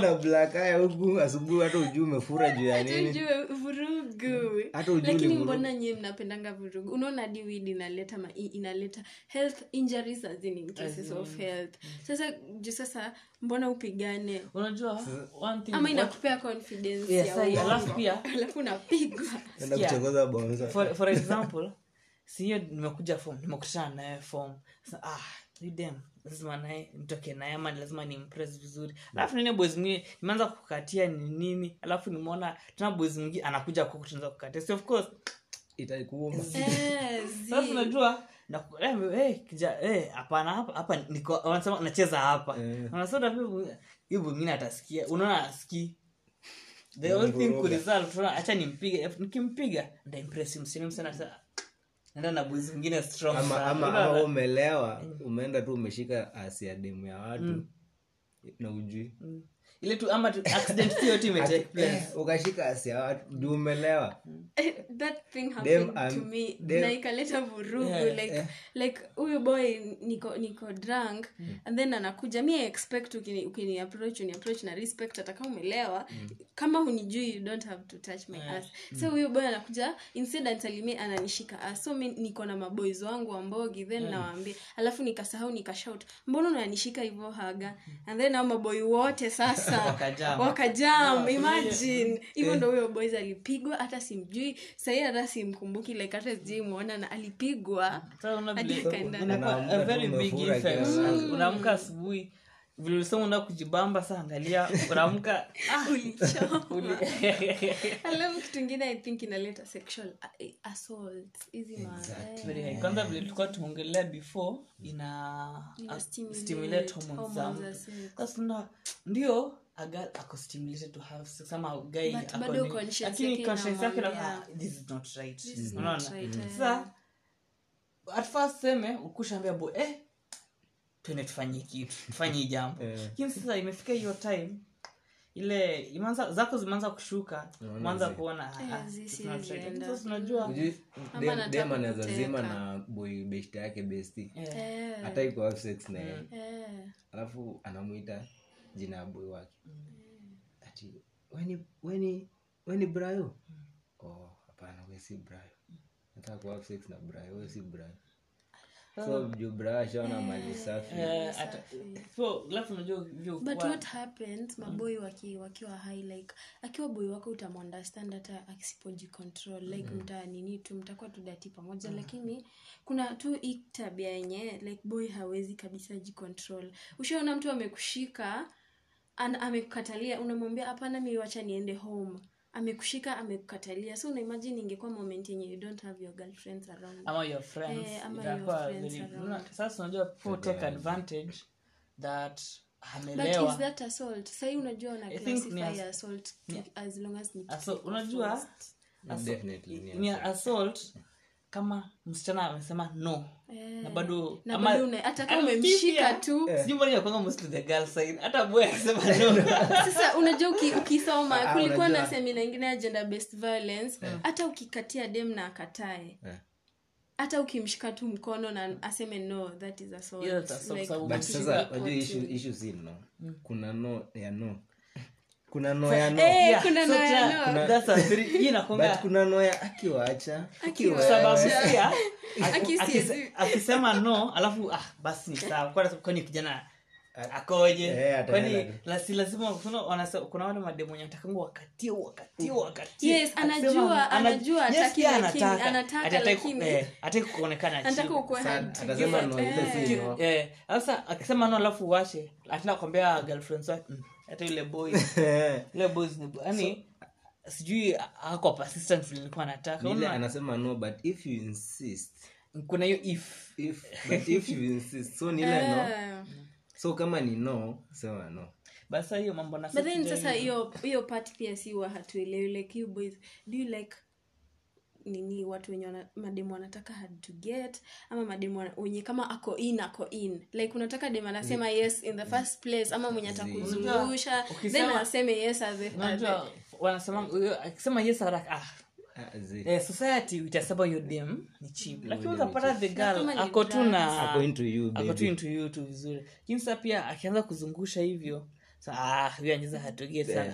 Speaker 2: na black huku asubuhi hata ujuu umefura juu ya nini.
Speaker 4: tujue vurugu.
Speaker 2: Hata ujui ni
Speaker 4: lakini mbona nyie mnapendanga vurugu? Unaona hadi inaleta ma, inaleta health injuries as in in cases of health. Sasa juu sasa mbona upigane?
Speaker 3: Unajua one thing
Speaker 4: ama inakupea confidence
Speaker 3: Yes,
Speaker 4: ya
Speaker 3: alafu pia-
Speaker 4: alafu unapigwa.
Speaker 2: Kuchokoza bonza.
Speaker 3: for, for example si hiyo nimekuja form nimekutana naye form. Sasa, ah you dem lazima naye nitoke naye ama lazima ni impress vizuri. Alafu nini boys mwingine nimeanza kukatia ni nini alafu nimeona tena boys mwingine anakuja kwako tunaanza kukatia. So of course
Speaker 2: itakuuma
Speaker 4: Eh,
Speaker 3: sasa unajua na eh, eh, hapana hapa hapa wanasema nacheza hapa.
Speaker 2: Eh.
Speaker 3: hiyo mwingine atasikia. Unaona asikii. The only thing ku acha nimpige nikimpiga nda impress msini msana nenda na boys mwingine strong
Speaker 2: ama ama ama umelewa umeenda tu umeshika asi ya demu ya watu. Na ujui
Speaker 3: ile tu ama tu accident tu yote imetake place
Speaker 2: ukashika asi ya watu umelewa.
Speaker 4: That thing
Speaker 2: Dem,
Speaker 4: happened to
Speaker 2: um,
Speaker 4: me. na ikaleta vurugu
Speaker 3: Yeah,
Speaker 4: like like huyu boy niko niko drunk and then anakuja. Mi expect ukini, ukini approach uni approach na respect hata kama umelewa. Kama hunijui you don't have to touch my ass. So huyu boy anakuja incidentally mi ananishika ass. So mi niko na maboys wangu wa mbogi then nawaambia. Alafu nikasahau nikashout mbona unanishika hivyo haga? And then au maboy wote sasa
Speaker 3: Wakajam.
Speaker 4: wakajam imagine hivyo ndo huyo boys alipigwa hata simjui sahii hata simkumbuki like hata sijui mwona na alipigwa Hadi
Speaker 3: vile-
Speaker 4: ikaenda.
Speaker 3: inakuwa
Speaker 2: Unaamka
Speaker 3: a
Speaker 2: tu
Speaker 3: very big
Speaker 2: umefura kila
Speaker 3: effect.
Speaker 2: saa.
Speaker 3: unaamka asubuhi vile ulisema una kujibamba saa angalia unaamka ah,
Speaker 4: alafu kitu ingine i think inaleta sexual assault hizi ma
Speaker 3: kwanza vile tulikuwa tumeongelea before ina
Speaker 4: Ina stimulate
Speaker 3: hormones. Sasa ndio a girl ako stimulated to have sex ama guy lakini conscience yake
Speaker 4: na
Speaker 3: ah, this is not right. Unaona?
Speaker 4: eh.
Speaker 3: sasa at first seme ukushaambia bo eh twende tufanye kitu tufanye jambo.
Speaker 2: Eh.
Speaker 3: lakini sasa imefika hiyo time ile imanza, zako zimeanza kushuka umeanza kuona
Speaker 4: Eh,
Speaker 3: ah, unajua
Speaker 2: dem- anaweza zima na boy best yake besti.
Speaker 3: Eh,
Speaker 2: hata iko have sex na yeye. Alafu anamwita jina ya boy wake. Ati weni weni weni brayo? Oh hapana we si brayo. Nataka ku have sex na brayo we si brayo so juu ashaona mali safi.
Speaker 3: eh,
Speaker 4: but what happens maboi waki, wakiwa high like akiwa boi wako utamunderstand hata asipojicontrol like mta nini tu mtakuwa tudati pamoja pamoja lakini kuna tu hii tabia yenye like boy hawezi kabisa jicontrol. Ushaona mtu amekushika amekukatalia unamwambia hapana mi wacha niende home amekushika amekukatalia. So unaimagine ingekuwa moment yenye you don't have your girlfriends around.
Speaker 3: Ama your friends
Speaker 4: Eh, ama your friends around.
Speaker 3: sasa unajua people take advantage that
Speaker 4: but
Speaker 3: amelewa.
Speaker 4: is that assault? Sahii unajua una classify
Speaker 3: ass-
Speaker 4: assault as long as ni
Speaker 3: unajua
Speaker 2: assault, ni
Speaker 3: assault kama msichana amesema no.
Speaker 4: Eh,
Speaker 3: na bado
Speaker 4: na
Speaker 3: ama-
Speaker 4: bado una- hata kama umemshika tu.
Speaker 3: Hata boy akisema no.
Speaker 4: Sasa unajua uki, ukisoma
Speaker 2: Ah,
Speaker 4: kulikuwa na semina ingine ya gender based violence. Hata ukikatia dem na akatae.
Speaker 2: Yeah
Speaker 4: hata ukimshika tu mkono na aseme no that is assault.
Speaker 3: Yeah, that's
Speaker 4: Like,
Speaker 2: but sasa wajua issue issue si no kuna no ya no kuna no ya no.
Speaker 4: Eh,
Speaker 3: Yeah,
Speaker 4: kuna
Speaker 3: noyakuna
Speaker 4: no. Ya
Speaker 3: tena-
Speaker 4: no.
Speaker 3: that's a three- hii inakuanga-
Speaker 2: but kuna no ya akiwacha
Speaker 3: akisema no alafu ah, basi ni sawa. Kwani- kijana akoje?
Speaker 2: Eh,
Speaker 3: kwani si lazima kuna, wale mademu wenye watakangu wakatie wakatie wakatie. Akisema- ana-
Speaker 4: anajua,
Speaker 3: yes,
Speaker 4: hataki
Speaker 3: pia
Speaker 4: lakini-
Speaker 3: anataka.
Speaker 4: anataka
Speaker 3: Ati hataki-
Speaker 4: lakini-
Speaker 3: eh, hataki kuonekana
Speaker 4: Eh.
Speaker 3: Eh, sasa akisema no alafu uwache atenda kwambia girlfriends wake mm, hata yule boy. Yule boys ni yani sijui ako persistent vile nilikuwa nataka
Speaker 2: ile anasema no but if you insist.
Speaker 3: Kuna hiyo if.
Speaker 2: If but if you insist. So ni ile no. So kama ni no sema no.
Speaker 3: Basi hiyo mambo na
Speaker 4: but then
Speaker 3: sex
Speaker 4: sasa hiyo. hiyo part pia si wa hatuelewi like you boys do you like nini watu wenye wana, mademu wanataka hard to get ama mademu wana- wenye kama ako in ako in. Like unataka dem anasema yes in the first place ama mwenye atakuzungusha then aseme yes as
Speaker 3: wanasema akisema yes haraka ah.
Speaker 2: Ah,
Speaker 3: eh, society itasema hiyo dem ni chip lakini utapata the girl ako tu na
Speaker 2: Ako into you,
Speaker 3: tu into you tu vizuri. Sasa pia akianza kuzungusha hivyo ah
Speaker 2: Eh.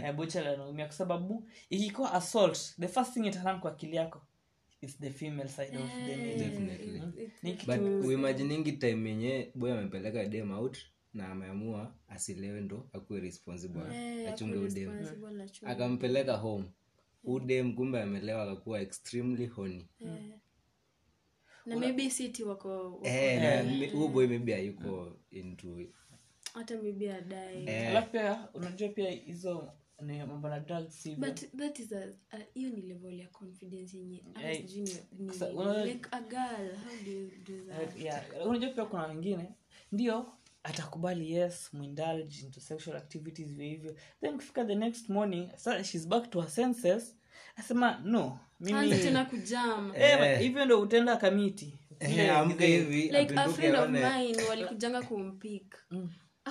Speaker 3: Eh, anaumia kwa sababu ikikuwa assault the first thing itaran kwa akili yako is the female side of the male
Speaker 2: Definitely.
Speaker 3: ni
Speaker 2: but
Speaker 3: kitu
Speaker 2: uimaginingi time yenye boy amepeleka dem out na ameamua asilewe ndo akuwe responsible
Speaker 4: Eh,
Speaker 2: achunge udem akampeleka home udem kumbe amelewa akakuwa extremely honi
Speaker 4: Eh. na maybe city wako wako-
Speaker 2: eh, na mi- boy maybe hayuko into
Speaker 4: hata maybe adai.
Speaker 3: Alafu pia unajua pia hizo ni mambo na drugs hivyo
Speaker 4: but that is a a- hiyo ni level ya confidence yenye hata
Speaker 3: Eh,
Speaker 4: sijui ni- ni-
Speaker 3: sa- una-
Speaker 4: like a girl how do you do that?
Speaker 3: Yeah. unajua pia kuna wengine ndio atakubali yes muindulge into sexual activities hivyo hivyo. Then kufika the next morning so she's back to her senses. Asema no mimi
Speaker 4: tena kujam.
Speaker 3: Eh, hivyo ndo utenda kamiti.
Speaker 2: Eh, amke
Speaker 4: like a friend of mine walikujanga kumpik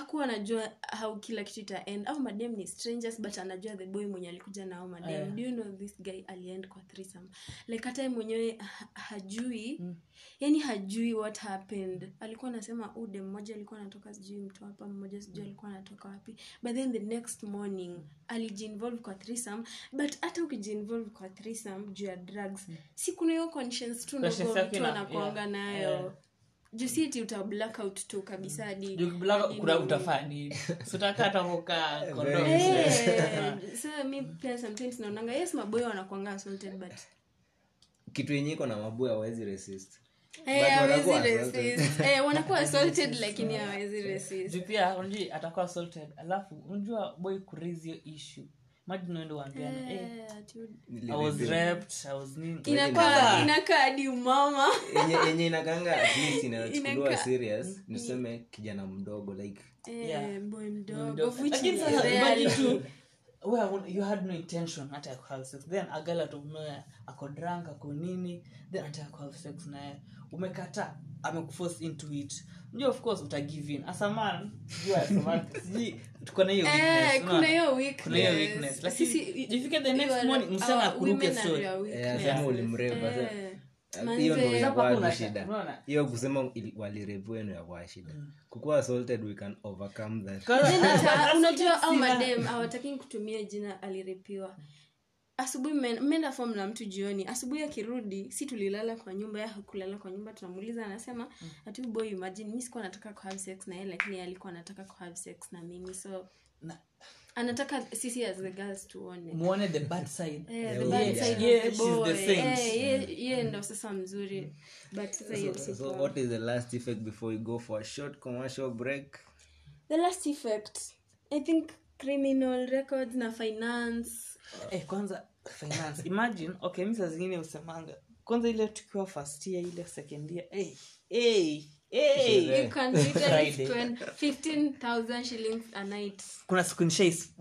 Speaker 4: akuwa anajua how kila kitu itaend au madem ni strangers but anajua the boy mwenye alikuja nao madem do you know this guy aliend kwa threesome? Like hata mwenyewe ha- hajui. Yani hajui what happened. Alikuwa anasema ude mmoja alikuwa anatoka sijui mtu hapa mmoja sijui alikuwa anatoka wapi. But then the next morning alijiinvolve kwa threesome. But hata ukijiinvolve kwa threesome juu ya drugs si kuna hiyo conscience tu ndogo mtu anakuanga
Speaker 3: yeah,
Speaker 4: nayo.
Speaker 3: Yeah.
Speaker 4: Juu si ati uta blackout tu kabisa hadi
Speaker 3: Jukiblaga
Speaker 4: hadi
Speaker 3: kuna
Speaker 4: nini.
Speaker 3: utafaa nini sutaka hata kukaa kondom
Speaker 4: Eh, so mi pia sometimes naonanga yes maboyo wanakwanga assaulted but
Speaker 2: kitu yenye iko na mabu awezi resist.
Speaker 4: Eh,
Speaker 2: wanakuwa
Speaker 4: resist. Eh, wanakuwa assaulted lakini awezi resist.
Speaker 3: Juu pia atakuwa assaulted alafu unajua boy hiyo issue eh,
Speaker 4: Eh, ati-
Speaker 3: I was raped, I was nini.
Speaker 4: inakaa hadi umama.
Speaker 2: Yenye yenye inakanga inachukuliwa serious niseme kijana mdogo like
Speaker 4: Eh,
Speaker 3: Yeah.
Speaker 4: boy mdogo. which is rare.
Speaker 3: imagine you had no intention hata ya kuhave sex. Then agala tumea ako drunk ako nini then hata kuhave sex naye. Umekata amekuforce into it. Ndio of course utagive in. As a man sijui as a man sijui tuko na hiyo weakness.
Speaker 4: Kuna hiyo weakness.
Speaker 3: weakness lakini
Speaker 4: Sisi-
Speaker 3: the next morning msichana akuruke
Speaker 4: women are
Speaker 3: story
Speaker 4: your weakness.
Speaker 2: asema ulimreva hiyo
Speaker 4: manze.
Speaker 2: inakuwa shida. hiyo kusema walirevu yenu yakuwa shida. Kukuwa assaulted we can overcome that.
Speaker 4: Unajua au madem hawataki kutumia jina alirepiwa asubuhi mme- mmeenda fom na mtu jioni. Asubuhi akirudi si tulilala kwa nyumba ya kulala kwa nyumba tunamuuliza anasema ati boy imagine mi sikuwa nataka kuhave sex na yeye lakini yeye alikuwa anataka kuhave sex na mimi. So
Speaker 3: Na-
Speaker 4: anataka sisi as the girls tuone.
Speaker 3: Muone the bad side.
Speaker 4: Yeah, the bad
Speaker 2: yeah.
Speaker 4: side of
Speaker 3: Yeah, she's the
Speaker 4: boy.
Speaker 3: yeah,
Speaker 4: yeah, ye- ye ndo sasa mzuri. But sasa so, si
Speaker 2: so what is the last effect before we go for a short commercial break?
Speaker 4: The last effect. I think criminal records na finance
Speaker 3: eh, kwanza finance. Imagine okay mi saa zingine usemanga kwanza ile tukiwa first year ile second year hey, hey, hey.
Speaker 4: you can literally spend 15000 shillings a night.
Speaker 3: Kuna siku nishais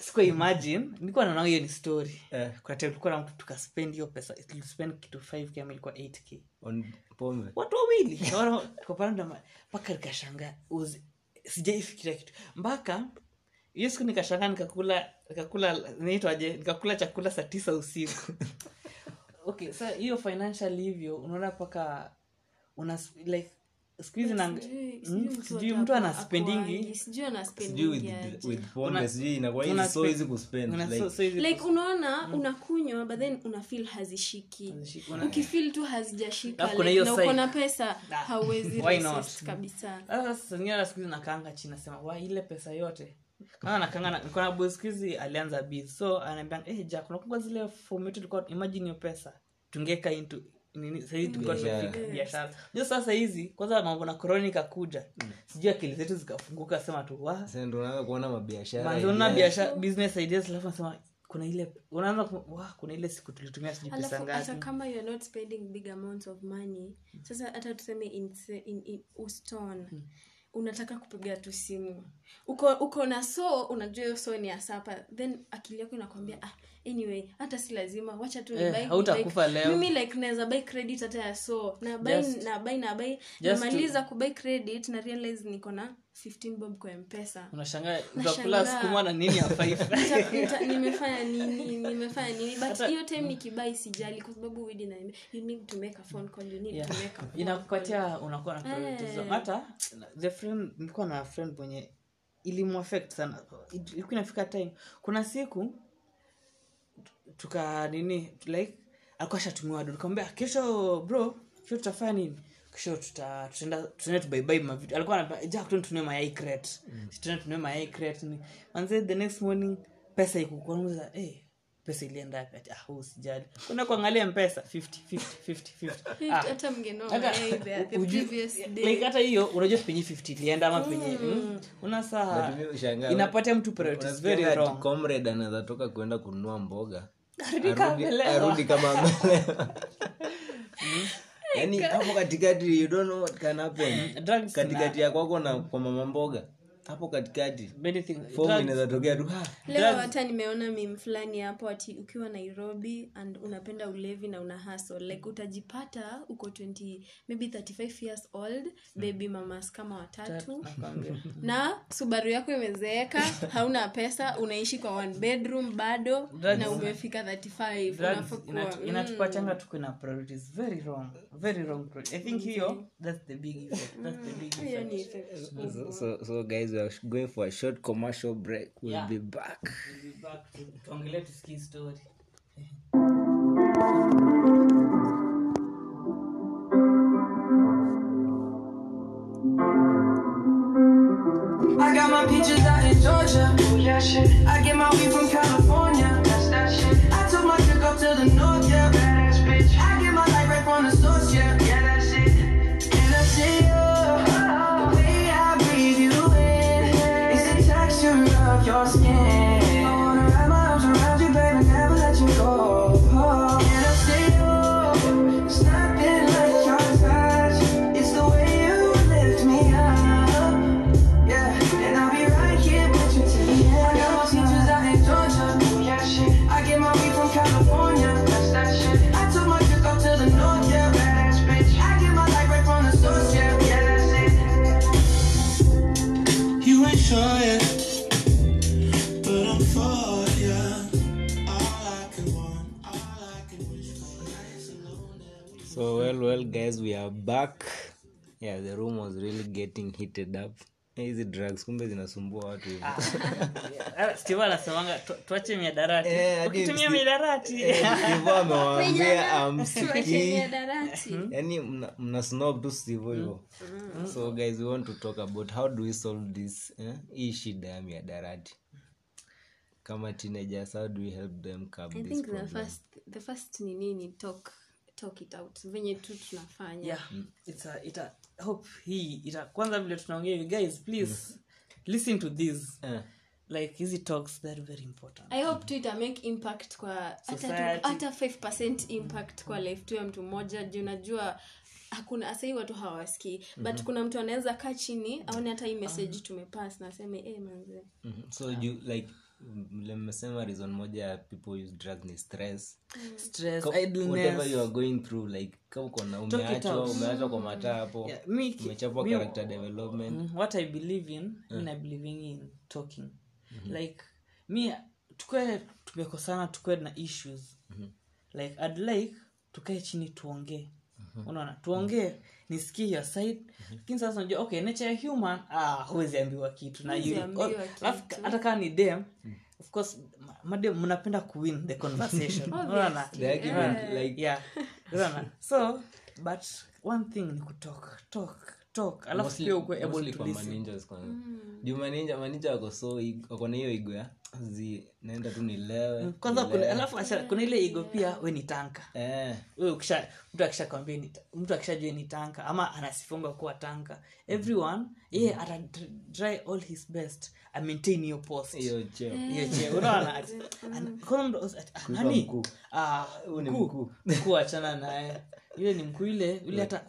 Speaker 3: sikuwa imagine nilikuwa naona hiyo ni story.
Speaker 2: Eh.
Speaker 3: kwa time tulikuwa na mtu tukaspend hiyo pesa tulispend kitu 5k ama ilikuwa 8k
Speaker 2: on pombe.
Speaker 3: Watu wawili. Tukapanda mpaka nikashangaa sijaifikiria kitu. Mpaka hiyo siku nikashangaa nikakula nikakula naitwaje nikakula chakula saa tisa usiku okay sa hiyo financial hivyo unaona mpaka una like
Speaker 4: Sijui-
Speaker 3: Mm,
Speaker 4: mtu
Speaker 3: sijui
Speaker 4: ata-
Speaker 3: mtu
Speaker 4: ako-
Speaker 3: anaspendingi
Speaker 4: akoaje, sijui ana
Speaker 2: sijui with,
Speaker 4: spendingi aje.
Speaker 2: with pombe
Speaker 3: Una-
Speaker 2: sijui inakuwa
Speaker 3: una
Speaker 2: easy- so
Speaker 3: spend-
Speaker 2: easy kuspend
Speaker 3: una-
Speaker 2: like
Speaker 3: so- so hizi-
Speaker 4: like unaona unakunywa but then unafil hazishiki
Speaker 3: Hazishiki,
Speaker 4: ukifil tu
Speaker 3: hazijashikaukona
Speaker 4: like, pesa
Speaker 3: Ah,
Speaker 4: hauwezi
Speaker 3: why not?
Speaker 4: resist kabisa
Speaker 3: sasa siku nakanga chini nasema wa ile pesa yote kama nakanga na- niko na boy siku hizi alianza b so anaambia eh jack unakumbuka zile form yetu tulikuwa imagine hiyo pesa. Tungeka into nini sasa hizi tulikuwa tumefika biashara. Ndio sasa hizi kwanza mambo na corona ikakuja. Sijui akili zetu zikafunguka sema tu wa
Speaker 2: sasa ndo unaanza kuona mabiashara
Speaker 3: manzona
Speaker 2: na
Speaker 3: biashara business ideas alafu nasema kuna ile unaanza wa kuna ile siku tulitumia sijui pesa
Speaker 4: alafu hata kama you're not spending big amounts of money sasa hata tuseme in, in, in uston unataka kupiga tu simu. Uko uko na so unajua hiyo so ni ya sapa. Then akili yako inakwambia ah anyway hata si lazima wacha tu
Speaker 3: Eh, hautakufa
Speaker 4: like,
Speaker 3: leo.
Speaker 4: mimi like naweza buy credit hata ya so. Na buy
Speaker 3: Just-
Speaker 4: na buy na buy.
Speaker 3: just
Speaker 4: namaliza kubuy credit na realize niko na 15 bob kwa mpesa
Speaker 3: unashangaa
Speaker 4: Nashangaa.
Speaker 3: sukuma na nini ya
Speaker 4: nimefanya nini? Nimefanya nini? But hiyo time nikibai sijali kwa sababu widi na you need to make a phone call you need
Speaker 3: Yeah.
Speaker 4: to make a phone
Speaker 3: inakupatia unakuwa na priorities. Hata the friend nilikuwa na friend mwenye ilimuaffect sana. Ilikuwa inafika time. Kuna siku tuka nini like alikuwa shatumiwa do nikamwambia kesho bro kesho tutafanya nini kisho tuta tutaenda tutaenda tubaibai mavitu alikuwa anambia jack mayai crate. Tuende tunue mayai crate. Ni manze the next morning pesa ikukuamuza eh pesa ilienda wapi? Ah huu sijali. Kuna kuangalia mpesa 50 50 50 50 ah.
Speaker 4: hata mngenoa
Speaker 3: hata
Speaker 4: the- the previous day.
Speaker 3: like hata hiyo unajua penye 50 ilienda ama penye mm, una saa
Speaker 2: But mimi ushangaa,
Speaker 3: inapatia mtu priorities very wrong.
Speaker 2: comrade anaweza toka kuenda kununua mboga
Speaker 3: Arudi kama
Speaker 2: arudi- kama amelewa. yaani hapo katikati you don't know what can happen. Katikati ya kwako na kwa mama mboga hapo katikati fomu
Speaker 3: drugs-
Speaker 2: tu "Ah,
Speaker 4: leo hata nimeona mim fulani hapo ati ukiwa nairobi and unapenda ulevi na una hasl like utajipata uko 20 maybe 35 years old baby mamas kama watatu. Na subaru yako imezeeka hauna pesa unaishi kwa one bedroom bado na umefika 35
Speaker 3: Drugs
Speaker 4: unafaa kuwa-
Speaker 3: inatu- inatupachanga tuko na priorities. Very wrong very wrong i think hiyo that's the big effect that's the big effect
Speaker 4: ni effect.
Speaker 2: so, so, so guys we are going for a short commercial break we'll
Speaker 3: Yeah.
Speaker 2: be back
Speaker 3: We'll be back to- tuongelee tusikie story
Speaker 1: I got my peaches out in Georgia. Oh yeah, shit. I get my weed from California. Of your
Speaker 2: back. Yeah the room was really getting heated up. Eh, hizi drugs kumbe zinasumbua watu hivi.
Speaker 3: Ah, anasemanga tuache miadaratiukitumia
Speaker 2: Eh, hadi
Speaker 3: ukitumia
Speaker 2: Steve-
Speaker 3: miadarati
Speaker 2: Steve amewaambia amsikii yani mna, mna snob tu sivo hivo so guys we want to talk about how do we solve this eh? hii shida ya miadarati kama teenagers how do we help them curb
Speaker 4: i think the first the first ni nini talk talk it out. Venye tu tunafanya.
Speaker 3: Yeah. It's a, ita hope hii ita kwanza vile tunaongea you guys please listen to this.
Speaker 2: Yeah
Speaker 3: like hizi talks they're very important.
Speaker 4: I hope tu ita make impact kwa hata tu-
Speaker 3: Society.
Speaker 4: 5 impact kwa life tu ya mtu mmoja. Juu najua hakuna sahii watu hawasikii but kuna mtu anaweza kaa chini aone hata hii message tumepass na aseme eh manze.
Speaker 2: Mhm. so you like vile mmesema reason moja ya people use drugs ni stress.
Speaker 3: Stress
Speaker 2: Ka- whatever you are going through like kama
Speaker 3: kuna
Speaker 2: umeachwa umeachwa kwa mata hapo
Speaker 3: Yeah,
Speaker 2: umechapwa character development.
Speaker 3: Mm, what i believe in in i believing in talking. Like me tukwe tumekosana tukwe na issues. Like i'd like tukae chini tuongee unaona tuongee nisikie your side lakini sasa unajua okay nature ya human ah huwezi ambiwa kitu na you- alafu hata kama ni dem of course madem mnapenda kuwin the conversation. Unaona?
Speaker 2: The argument like
Speaker 3: yeah. Unaona? So but one thing ni kutalk talk talk alafu pia ukwe able to
Speaker 2: kwa
Speaker 3: listen.
Speaker 2: juu maninja wako so wako na hiyo igo ya zi naenda tu nilewe
Speaker 3: kwanza kuna, alafu kuna ile igo pia we ni tanka
Speaker 2: eh.
Speaker 3: Wewe ukisha mtu akishakwambia ni mtu akishajua ni tanka ama anasifunga kuwa tanka everyone yeye ata try all his best a maintain your post.
Speaker 2: Hiyo cheo.
Speaker 3: Hiyo cheo unaona? Ana- kuna mtu ah, nani. Ah, mkuu.
Speaker 2: mkuu.
Speaker 3: mkuu achana naye. Yule ni mkuu ile yule hata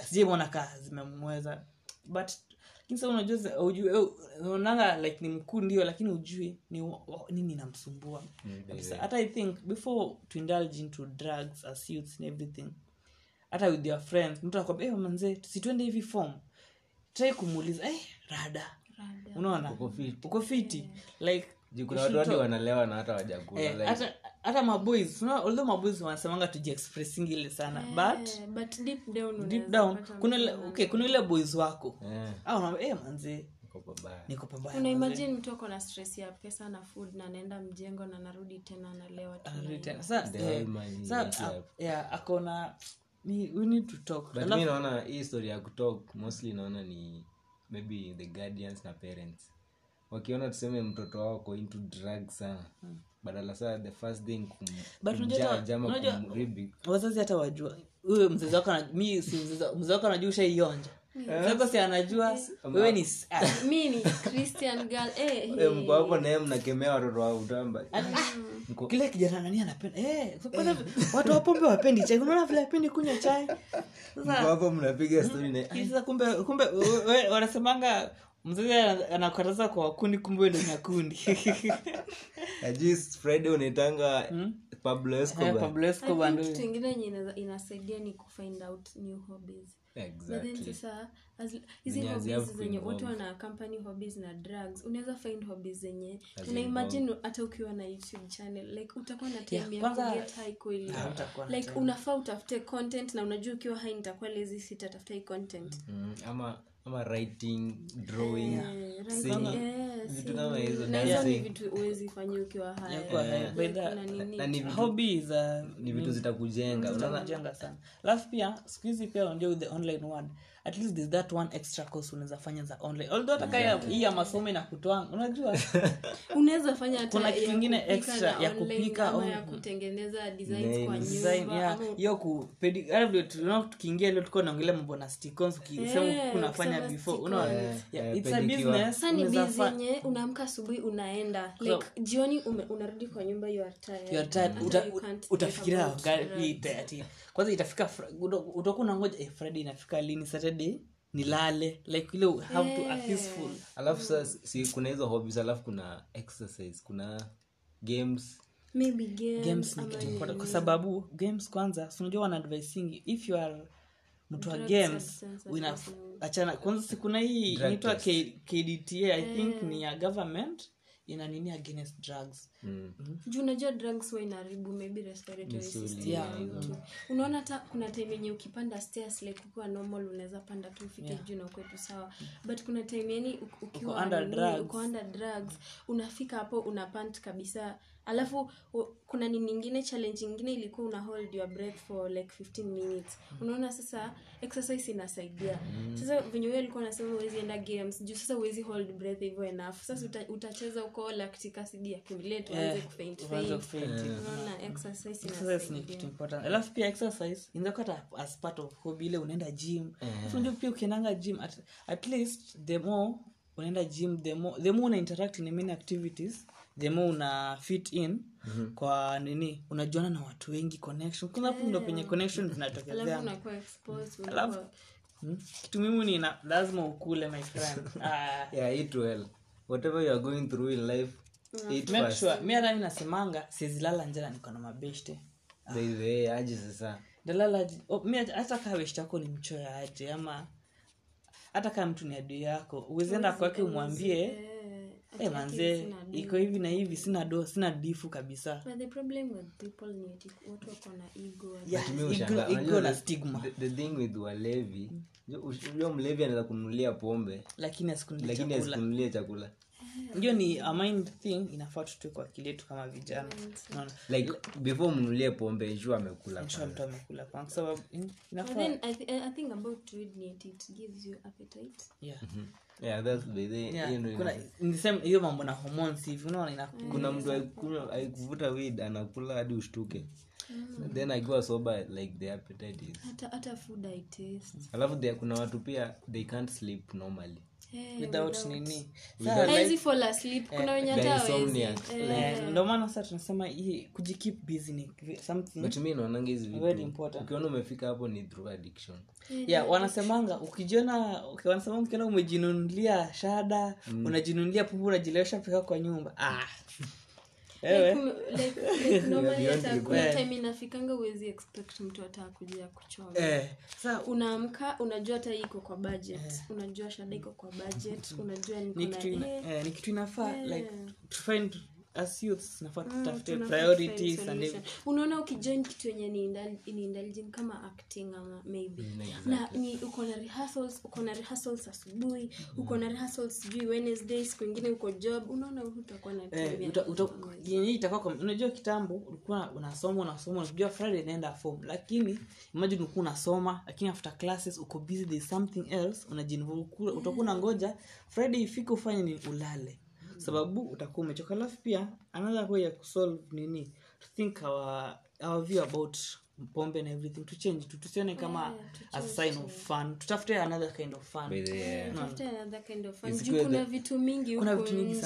Speaker 3: asijemwona kaa zimemweza. But lakini sa unajua ujue eh, unaonanga like ni mkuu ndio lakini ujui ni wa- nini namsumbua kabisa. Hata i think before to indulge into drugs as youths and everything hata with your friends mtu akwambia hey, manze situende hivi form. Try kumuuliza eh, rada. Unaona?
Speaker 2: Uko fit.
Speaker 3: fiti like you
Speaker 2: watu
Speaker 3: should talk.
Speaker 2: wanalewa na hata wajakula
Speaker 3: Eh,
Speaker 2: like,
Speaker 3: hata hata maboys unaona, although maboys wanasemanga tujiexpressingile sana yeah,
Speaker 4: but but deep down
Speaker 3: deep down kuna ile okay kuna ile boys wako
Speaker 2: yeah.
Speaker 3: au eh manze niko pabaya
Speaker 4: una
Speaker 3: manze."
Speaker 4: imagine mtu ako na stress ya pesa na food na anaenda mjengo na narudi tena analewa tena
Speaker 3: Anarudi tena. Sa-
Speaker 2: The
Speaker 3: eh,
Speaker 2: whole man
Speaker 3: sa-
Speaker 2: is
Speaker 3: a-
Speaker 2: up.
Speaker 3: yeah, akona ni- we need to talk
Speaker 2: but
Speaker 3: Alafu-
Speaker 2: mi naona hii story ya kutalk mostly naona ni maybe the guardians na parents wakiona tuseme mtoto wao ko into drug sana badala saa the first thing
Speaker 3: wazazi hata wajua. Huyo mzazi wako mi si mzazi- wako anajua ushaionja. Sasa si anajua wewe ni ah,
Speaker 4: mi ni christian girl. Eh,
Speaker 2: Eh, mko hapo naye mnakemea watoto wa utamba.
Speaker 3: Kile kijana nani anapenda? Eh, so watu wa pombe wapendi chai. Unaona vile apendi kunywa chai?
Speaker 2: Mko
Speaker 3: sasa
Speaker 2: hapo mnapiga story na
Speaker 3: sasa kumbe kumbe wanasemanga mzazi anakataza kwa wakundi kumbe ndo nyakundi.
Speaker 2: Friday unaitanga pablo
Speaker 3: Eh,
Speaker 2: escobar.
Speaker 3: Pablo Escobar
Speaker 4: I
Speaker 3: ndio-
Speaker 4: think kitu ingine yenye inasaidia ni kufind out new hobbies. But then sasa hizi
Speaker 2: Zenye
Speaker 4: hobbies zenye watu wana company hobbies na drugs unaweza find hobbies zenye. Imagine hata ukiwa na youtube channel like utakuwa na time
Speaker 3: Yeah,
Speaker 4: ya kuget high kweli.
Speaker 3: Ah, utakuwa na
Speaker 4: like unafaa utafute content na unajua ukiwa high nitakuwa lazy sitatafuta hii content.
Speaker 2: Mm, ama ama writing drawing
Speaker 4: Eh,
Speaker 2: singing vitu kama hizo
Speaker 4: ni vitu
Speaker 2: vitu zitakujenga
Speaker 3: sana. Alafu pia siku hizi pia unajua the online one at least there's that one extra course unaweza fanya za online. Although hata kaya hii ya masomo inakutoa unajua.
Speaker 4: Unaweza fanya hata
Speaker 3: Kuna kitu
Speaker 4: kingine
Speaker 3: extra ya kupika au-
Speaker 4: ya kutengeneza designs kwa nyumba
Speaker 3: yeah. hiyo ku pedi hata vile tunaona tukiingia leo tulikuwa naongelea mambo na stickers ukisema
Speaker 4: Yeah,
Speaker 3: unafanya before unaona?
Speaker 2: Yeah,
Speaker 3: yeah,
Speaker 2: yeah,
Speaker 3: it's a business
Speaker 4: sasa ni
Speaker 3: unaweza
Speaker 4: yenye unaamka asubuhi unaenda. Like jioni unarudi kwa nyumba you are tired.
Speaker 3: You are tired.
Speaker 4: Hata
Speaker 3: Uta-
Speaker 4: you can't think
Speaker 3: utafikiria gari-
Speaker 4: drugs.
Speaker 3: Kwanza itafika utakuwa nangoja eh, friday inafika lini saturday nilale like ile have to a peaceful.
Speaker 2: Alafu sasa si kuna hizo hobbies alafu kuna exercise kuna games.
Speaker 4: Maybe games,
Speaker 3: games ni kitu important kwa sababu games kwanza si unajua wana advising if you are mtu wa games achana kwanza si kuna hii inaitwa kdta i think ni ya government ina nini against drugs
Speaker 2: mm.
Speaker 4: juu unajua drugs wa inaharibu maybe respiratory system
Speaker 3: yeah.
Speaker 4: ya unaona hata kuna time yenye ukipanda stairs like ukiwa normal unaweza panda tu ufike juu na kwetu sawa but kuna time yani uk- ukiwa
Speaker 3: Uko under drugs.
Speaker 4: uko under drugs unafika hapo una pant kabisa alafu u- kuna nini ingine challenge ingine ilikuwa una hold your breath for like 15 minutes. Unaona sasa exercise inasaidia. Sasa venye huyo alikuwa anasema huwezi enda games juu sasa huwezi hold breath hivyo enough. Sasa uta, utacheza uko lactic acid accumulate tuanze kufaint faint. unaona exercise
Speaker 3: inasaidia. Ni kitu important. Alafu pia exercise inakata as part of hobby ile unaenda gym. Alafu unajua pia ukiendanga gym at, at least the more unaenda gym the more, the more una interact in many activities the more una fit in kwa nini unajuana na watu wengi connection. Kuna hapo ndo penye connection zinatokezea Alafu- Hmm? kitu muhimu ni na, lazima ukule my friend. Ah,
Speaker 2: yeah eat well. Whatever you are going through in life eat
Speaker 3: make
Speaker 2: first.
Speaker 3: sure mi hata mi nasemanga sizilala njala niko na mabeshte.
Speaker 2: By aje sasa?
Speaker 3: Dalala oh, mi hata- kaa weshti yako ni mchoya aje ama hata kaa mtu ni adui yako. Uwezienda kwake umwambie
Speaker 4: eh, ati
Speaker 3: eh, manzee iko hivi na hivi sina do sina difu kabisa.
Speaker 4: But the problem with people ni ati watu wako na ego.
Speaker 3: Yeah, ego- na stigma.
Speaker 2: the, the thing with walevi unajua mlevi anaweza kununulia pombe
Speaker 3: lakini asikunulia
Speaker 2: lakini
Speaker 3: chakula hiyo ni a mind thing inafaa tutue kwa akili yetu kama vijana. Unaona?
Speaker 2: like before mnulie pombe ensure amekula
Speaker 3: mtu amekula kwa sababu in-
Speaker 4: But
Speaker 3: inafaa
Speaker 4: then I, th- I think about weed it gives you appetite.
Speaker 3: Yeah.
Speaker 2: yeah that's by the
Speaker 3: Yeah,
Speaker 2: hiyo
Speaker 3: kuna
Speaker 2: ina-
Speaker 3: same- hiyo mambo na hormones hivi unaona ina
Speaker 2: kuna mtu aikuvuta weed anakula hadi ushtuke then akiwa sober like the appetite is
Speaker 4: hata hata food I taste.
Speaker 2: Alafu there- kuna watu pia they can't sleep normally.
Speaker 4: Hey,
Speaker 3: without nini?
Speaker 4: Hawezi fall asleep kuna wenye hata hawezi.
Speaker 2: Insomniac.
Speaker 4: Eh,
Speaker 3: Eh, ndio maana sasa tunasema hii kujikeep busy ni something.
Speaker 2: But mi naonanga hizi
Speaker 3: Very important.
Speaker 2: ukiona umefika hapo ni through addiction.
Speaker 3: Yeah wanasemanga ukijiona okay, wanasema ukiona umejinunulia shada unajinunulia pumbu unajilewesha pika kwa nyumba. Ah.
Speaker 4: inafikanga uwezi expect mtu hata kuja kuchoma.
Speaker 3: Eh, sa
Speaker 4: unaamka unajua hata iko kwa budget. Unajua shada iko kwa budget. Unajua eh,
Speaker 3: eh, ni kitu inafaa like to find
Speaker 4: Mm, unaona ukijoin kitu yenye ni indulging kama acting ama maybe. Na ni uko na rehearsals uko na rehearsals asubuhi uko na rehearsals sijui wednesday siku ingine uko job unaona hutakuwa na
Speaker 3: Eh, itakuwa unajua kitambo ulikuwa unasoma unasoma unajua friday naenda form lakini imagine ulikuwa unasoma lakini after classes uko busy there something else unajinvolve kula- utakuwa unangoja friday ifike ufanye ni ulale sababu utakuwa umechoka. Alafu pia another way ya kusolve nini? To think our, our view about pombe na everything. To change tu. Tusione kama a sign of fun. Tutafute another kind of fun.
Speaker 2: Yeah.
Speaker 4: Tafute another kind of fun. Juu kuna vitu mingi
Speaker 3: Kuna
Speaker 4: huko
Speaker 3: vitu mingi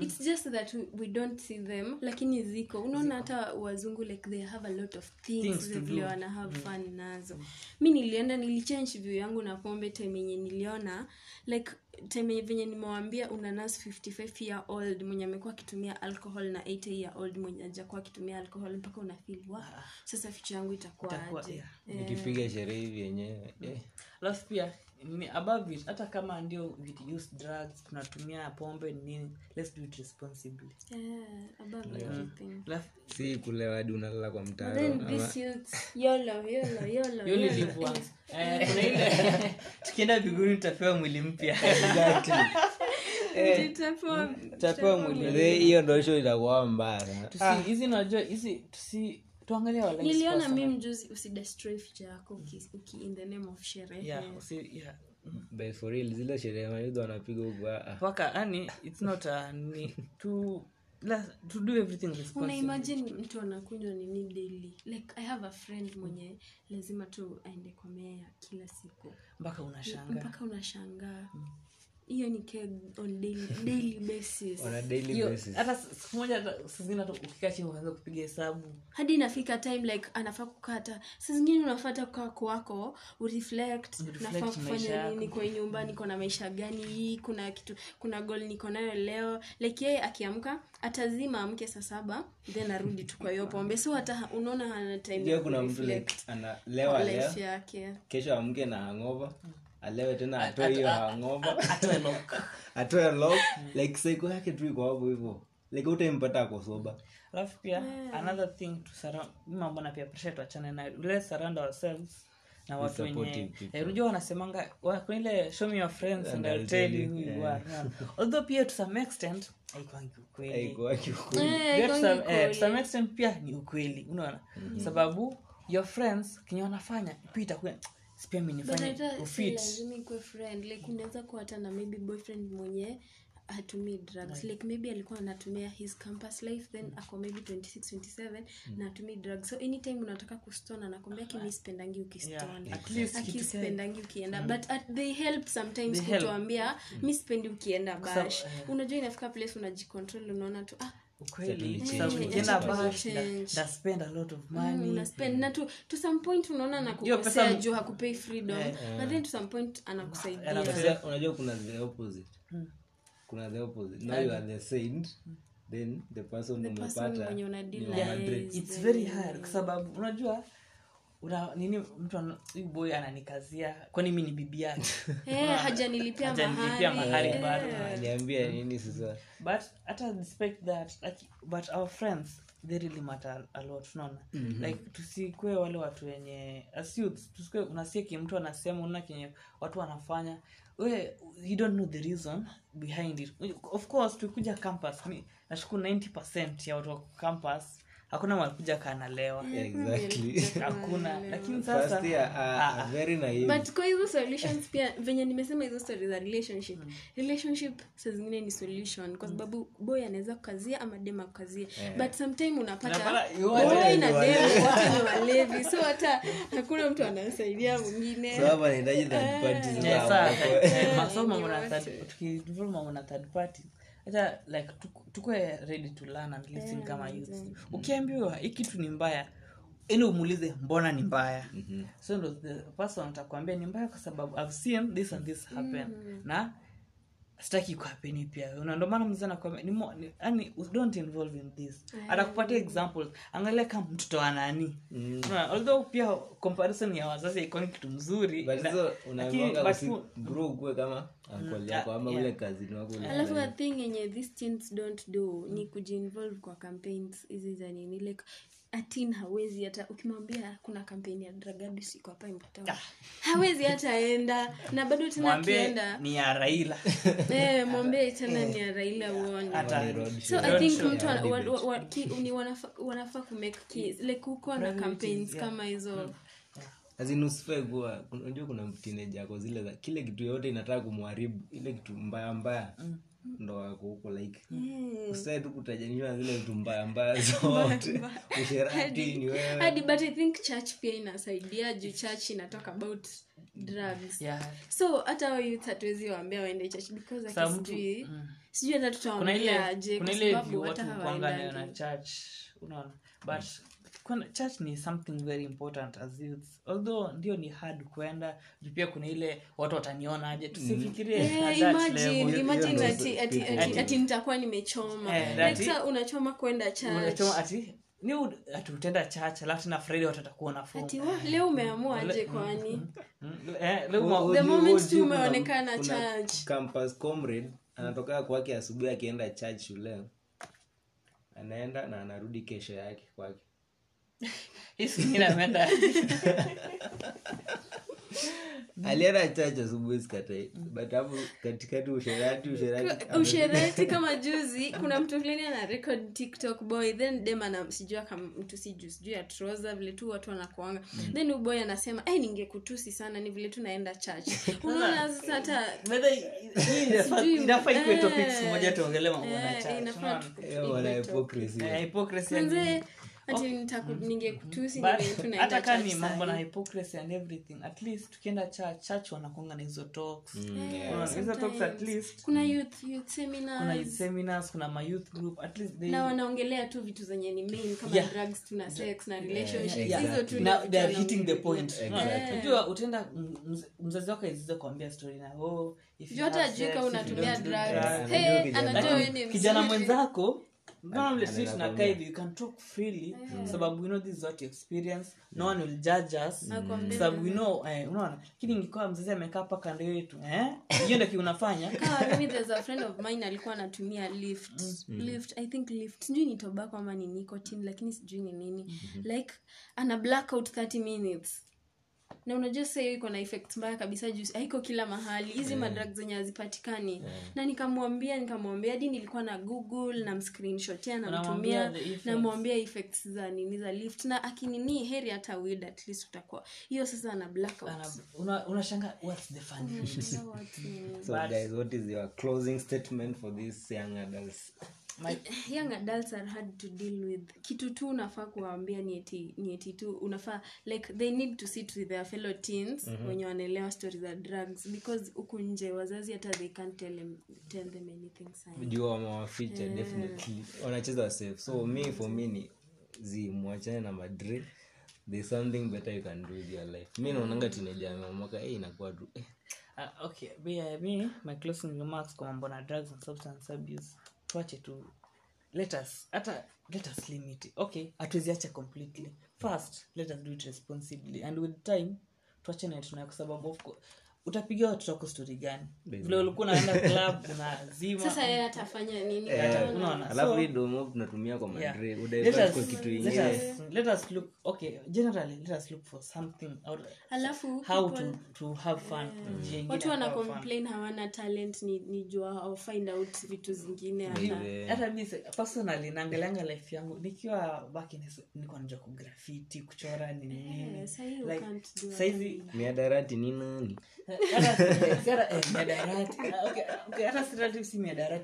Speaker 4: its just that we, we don't see them lakini ziko. Unaona hata wazungu like they have a lot of things,
Speaker 3: Things to
Speaker 4: vile
Speaker 3: do.
Speaker 4: wana have fun nazo. Mi nilienda nilichange view yangu na pombe time yenye niliona. Like time yenye venye nimewambia una nas 55 year old mwenye amekuwa akitumia alcohol na 80 year old mwenye ajakuwa akitumia alcohol mpaka una wa sasa ficha yangu itakuwa
Speaker 3: Itakuwa,
Speaker 4: aje
Speaker 3: yeah.
Speaker 2: nikipiga sherehe hivi yenyewe eh.
Speaker 3: Alafu pia ni above it. Hata kama ndio we use drugs tunatumia pombe nini let's do it responsibly.
Speaker 4: Yeah, above everything.
Speaker 3: Alafu
Speaker 2: si kulewa hadi unalala kwa mtaro
Speaker 4: then this youth yolo yolo yolo yolo.
Speaker 3: live once eh, kuna ile tukienda biguni tutapewa mwili mpya. Mwili.
Speaker 2: hiyo ndo show itakuwa mbaya.
Speaker 3: Hizi najua hizi tusi tuangalie our lives
Speaker 4: niliona
Speaker 3: personal.
Speaker 4: mi mjuzi usidestroy ficha yako uki, uki in the name of sherehe.
Speaker 3: Yeah, usi, yeah.
Speaker 2: By for real zile sherehe mayudhi wanapiga huku ah,
Speaker 3: yani it's not a, ni to to do everything
Speaker 4: una mtu anakunywa nini daily? Like i have a friend mwenye lazima tu aende kwa mea kila siku.
Speaker 3: Mpaka unashangaa.
Speaker 4: Mpaka unashangaa hiyo ni on daily, daily basis.
Speaker 2: On a daily
Speaker 3: hiyo
Speaker 2: basis.
Speaker 3: hata siku moja hata hata ukikaa chini unaanza kupiga hesabu.
Speaker 4: Hadi inafika time like anafaa kukata. Saa zingine unafata kukaa kwako ureflect nafaa kufanya nini kwa nyumba niko na maisha gani hii kuna kitu kuna gol niko nayo leo. Like yeye akiamka atazima amke saa saba then arudi tu kwa hiyo pombe. So hata unaona hana time
Speaker 2: kuna mtu like
Speaker 4: ana,
Speaker 2: analewa leo
Speaker 4: yake.
Speaker 2: Kesho amke na hangova alewe tena atoe hiyo hangova
Speaker 3: atoe lock.
Speaker 2: Like saiko yake tu iko hapo hivyo like utaimpata akosoba
Speaker 3: alafu pia another thing to surround mambo na pia pressure tuachane na let's surround ourselves na watu wenye eh, unajua wanasemanga kuna ile show me your friends and, I'll tell you who you are. Although pia to some extent ukweli.
Speaker 4: Eh,
Speaker 3: to some- eh, some extent pia ni ukweli unaona? Sababu your friends kinyo wanafanya pia itakuwa "Si pia
Speaker 4: like unaweza kuwa hata na maybe boyfriend mwenye hatumii drugs. Like maybe alikuwa anatumia his campus life then ako maybe 26 27 na atumii drugs. So anytime unataka kustona nakwambia kimi spendangi sipendangi ukistona ukienda. Ukienda but at, they help sometimes kutuambia mm. mi spendi ukienda bash.
Speaker 3: eh.
Speaker 4: unajua inafika place unajicontrol unaona tu ah
Speaker 3: ukweli
Speaker 2: Settle
Speaker 3: sababu
Speaker 2: change.
Speaker 3: nikienda
Speaker 4: Settle
Speaker 3: bash
Speaker 4: change.
Speaker 3: nda- nda spend a lot of
Speaker 4: Mm, to, to some point unaona anakukosea juu hakupei freedom. But then to some point anakusaidia.
Speaker 2: Unajua- unajua kuna the opposite. Kuna the opposite. Now you are the saint then the person umepata
Speaker 4: mwenye una deal
Speaker 2: ni
Speaker 4: na
Speaker 3: it's
Speaker 4: very
Speaker 3: hard kwa sababu unajua una nini mtu huyu boy ananikazia. Kwani mi ni bibi yake?
Speaker 4: Eh, hajanilipia
Speaker 3: Hajanilipia
Speaker 4: mahari.
Speaker 3: mahari
Speaker 4: Eh.
Speaker 2: nini sasa.
Speaker 3: But hata despite that like, but our friends they really matter a lot unaona? Like tusikue wale watu wenye tusikue unasikia mtu anasema una kenye watu wanafanya. We you don't know the reason behind it. Of course tukuja campus mi nashukuru 90 ya watu wa campus hakuna walikuja kanalewa
Speaker 2: exactly.
Speaker 3: hakuna. Lakini sasa
Speaker 2: first year uh, very naive.
Speaker 4: But kwa hizo solutions pia venye nimesema hizo story za relationship. Relationship saa zingine ni solution kwa sababu boy anaweza kukazia ama dem akukazia. But sometime unapata
Speaker 3: Unapata,
Speaker 4: boy na dem wote ni walevi. So hata hakuna mtu anasaidia mwingine.
Speaker 2: So
Speaker 3: eh, mambo na third party hata like tukwe ready to learn and listen kama youth ukiambiwa hii kitu ni mbaya eni umuulize mbona ni mbaya? So ndo the person atakwambia ni mbaya kwa sababu i've seen this and this happen. Na sitaki kwapeni pia. Una- ndio maana mzee anakuambia yani don't involve in this. Atakupatia examples. Angalia kama mtoto wa nani. Unaona, although pia comparison ya wazazi haikuwa kitu mzuri
Speaker 2: kama
Speaker 3: yeah.
Speaker 2: ule
Speaker 4: alafu a thing yenye these teens don't do ni kujiinvolve kwa campaigns hizi za nini like atin hawezi hata ukimwambia kuna kampeni ya dragabis iko hapa Embakasi. hawezi hata enda na bado tena akienda.
Speaker 3: ni ya raila.
Speaker 4: Eh, mwambie tena ni ya raila uone so i think mtu wa- wa- wa- ki- ni wanafaa wanafaa kumake kids like kukuwa na campaigns kama hizo.
Speaker 2: Azinusifai kuwa unajua kuna mtineja ako zile za kile kitu yoyote inataka kumharibu ile kitu mbaya mbaya ndo wako huko like usae tu kutajanishwa na zile vitu mbaya mbaya zote. usherati ni wewe.
Speaker 4: but i think church pia inasaidia juu church inatalk about drugs.
Speaker 3: Yeah.
Speaker 4: so hata hao youth hatuwezi waambia waende church because
Speaker 3: Sa
Speaker 4: sijui
Speaker 3: mm.
Speaker 4: sijui hata
Speaker 3: kuna
Speaker 4: tutawaambia
Speaker 3: ile
Speaker 4: aje
Speaker 3: kuna
Speaker 4: kwa sababu hata
Speaker 3: na church unaona? But kuna church ni something very important as youth although ndio ni hard kwenda pia kuna ile watu wataniona aje tusifikirie
Speaker 4: Eh,
Speaker 3: at that
Speaker 4: imagine
Speaker 3: level.
Speaker 4: imagine
Speaker 2: hiyo
Speaker 4: ati,
Speaker 2: ndo-
Speaker 4: ati, ati,
Speaker 3: ati-
Speaker 4: ati nitakuwa nimechoma.
Speaker 3: Eh,
Speaker 4: unachoma kwenda
Speaker 3: Unachoma ati ni ud- ati utenda church alafu tena friday watu watakuwa na form
Speaker 4: leo umeamua aje kwani?
Speaker 3: Mm, eh,
Speaker 4: The moment tu umeonekana church.
Speaker 2: campus comrade anatokaa kwake asubuhi akienda church shule anaenda na anarudi kesho yake kwake
Speaker 3: hii siku ingine ameenda
Speaker 2: alienda church asubuhi sikatai but hapo katikati usherati usherati
Speaker 4: usherati kama juzi kuna mtu fulani ana record tiktok boy then dem ana sijua kama mtu siju sijui ya troza vile tu watu wanakuanga. Then huyu boy anasema hey, ningekutusi sana ni vile tu naenda church. Unaona sasa hata
Speaker 3: inafaa-
Speaker 4: eh,
Speaker 3: topics moja tuongelee mambo na
Speaker 4: eh,
Speaker 3: church,
Speaker 4: tu naenda
Speaker 3: hata kaa ni mambo na hypocrisy and everything at least tukienda church church wanakuanga na hizo talks.
Speaker 2: Mm, yeah.
Speaker 3: Hizo talks at least.
Speaker 4: Kuna youth youth
Speaker 3: kuna
Speaker 4: seminars
Speaker 3: youth seminars kuna ma youth group at least they
Speaker 4: na wanaongelea tu vitu zenye ni main kama
Speaker 3: Yeah.
Speaker 4: drugs tu na sex na relationships.
Speaker 2: Yeah,
Speaker 4: hizo tu
Speaker 3: Now they are hitting the point.
Speaker 2: Exactly.
Speaker 3: unajua utaenda mzazi wako aizize kuambia story na oh, if you
Speaker 4: hata
Speaker 3: have sex, if you
Speaker 4: unatumia
Speaker 3: don't do
Speaker 4: drugs.
Speaker 3: drugs.
Speaker 2: Hey,
Speaker 4: anajua wewe ni
Speaker 3: kijana mwenzako sisi hivi you can talk freely sababu we know this is what you experience. No one will judge us.
Speaker 4: Nakwambia.
Speaker 3: sababu we know eh, unaona lakini ingekuwa mzazi amekaa hapa kando yetu eh hiyo ndio kiunafanya
Speaker 4: mimi there's a friend of mine alikuwa anatumia lift. Lift i think lift. Sijui ni tobacco ama ni nicotine lakini sijui ni nini. Like ana blackout 30 minutes na unajua sasa hiyo iko na effect mbaya kabisa juu haiko kila mahali. Hizi madrug zenye hazipatikani. Na nikamwambia nikamwambia hadi nilikuwa na google na mscreenshotia namtumia namwambia effects. za nini za lift. Na akinini heri hata wid at least utakuwa. Hiyo sasa ana blackout
Speaker 3: unashanga what's the fun in it?
Speaker 4: You know what,
Speaker 2: so guys what is your closing statement for these young adults
Speaker 3: My-
Speaker 4: young adults are hard to deal with. Kitu tu unafaa kuwaambia nieti nieti ni eti tu unafaa like they need to sit with their fellow teens wenye wanaelewa story za drugs. Because huku nje wazazi hata they can't tell them, tell them anything
Speaker 2: juu wamewaficha definitely. Wanacheza safe. So me for me ni zi mwachane na madre there's something better you can do with your life. Mi naonanga tineja ameamoka hey, inakuwa tu eh,
Speaker 3: Uh, okay. Me, me my closing remarks kwa mambo na drugs and substance abuse tuache tu let us hata let us limit it. okay hatuweziacha completely first let us do it responsibly and with time tuache na tunayo kwa sababu of course utapiga watoto wako story gani? Vile ulikuwa unaenda club unazima
Speaker 4: sasa yeye atafanya nini?
Speaker 3: Unaona
Speaker 2: alafu hii domo tunatumia kwa madre
Speaker 3: let
Speaker 2: udaiva kwa kitu
Speaker 3: let
Speaker 2: ingine.
Speaker 3: let us look okay generally let us look for something out
Speaker 4: alafu
Speaker 3: how to, to have fun Njia
Speaker 4: watu wana complain hawana talent ni, ni jua au find out vitu zingine hata
Speaker 2: Eh,
Speaker 3: hata mi personally naangalianga life yangu. Nikiwa baki niko najua kugrafiti kuchora nini nini.
Speaker 4: Eh,
Speaker 3: saizi
Speaker 2: miadarati ni nani
Speaker 3: hata si- eh, miadarati.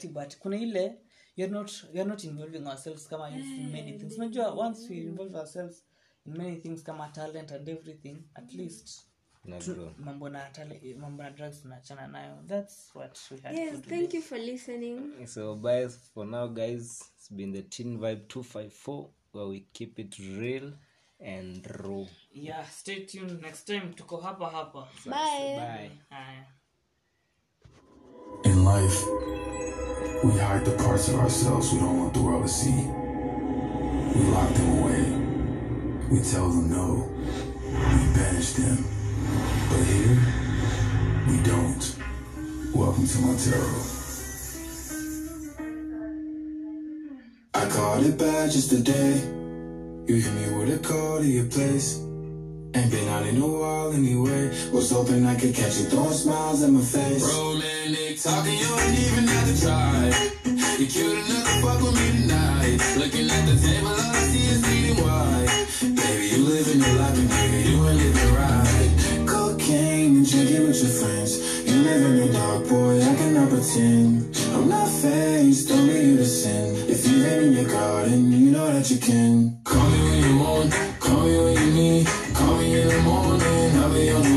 Speaker 3: Ah, but kuna ile you're not, you're not involving ourselves kama in many things. unajua once we involve ourselves in many things kama talent and everything at least
Speaker 2: na
Speaker 3: mambo na mambo na drugs tunaachana nayo. That's what we had
Speaker 4: yes
Speaker 3: for
Speaker 4: thank you for listening.
Speaker 2: So guys for now guys. It's been the teen vibe 254 where we keep it real and raw
Speaker 3: yeah stay tuned next time tuko hapa hapa
Speaker 4: bye
Speaker 2: bye
Speaker 3: haya
Speaker 5: In life, we hide the parts of ourselves we don't want the world to see. We lock them away. We tell them no. We banish them. But here, we don't. Welcome to Montero. I caught it bad just today. You hit me with a call to your place. Ain't been out in a while anyway. Was hoping I could catch you throwing smiles at my face. Romantic talking, you ain't even have to try. You cute enough to fuck with me tonight. Looking at the table, all I see is bleeding white. Baby, you living your life, and nigga, you ain't living right. Cocaine and drinking with your friends. You live in the dark, boy, I cannot pretend. I'm not faced, only you to sin. If you hate in your garden, you know that you can. Call me when you need. Call me in the morning. I'll be on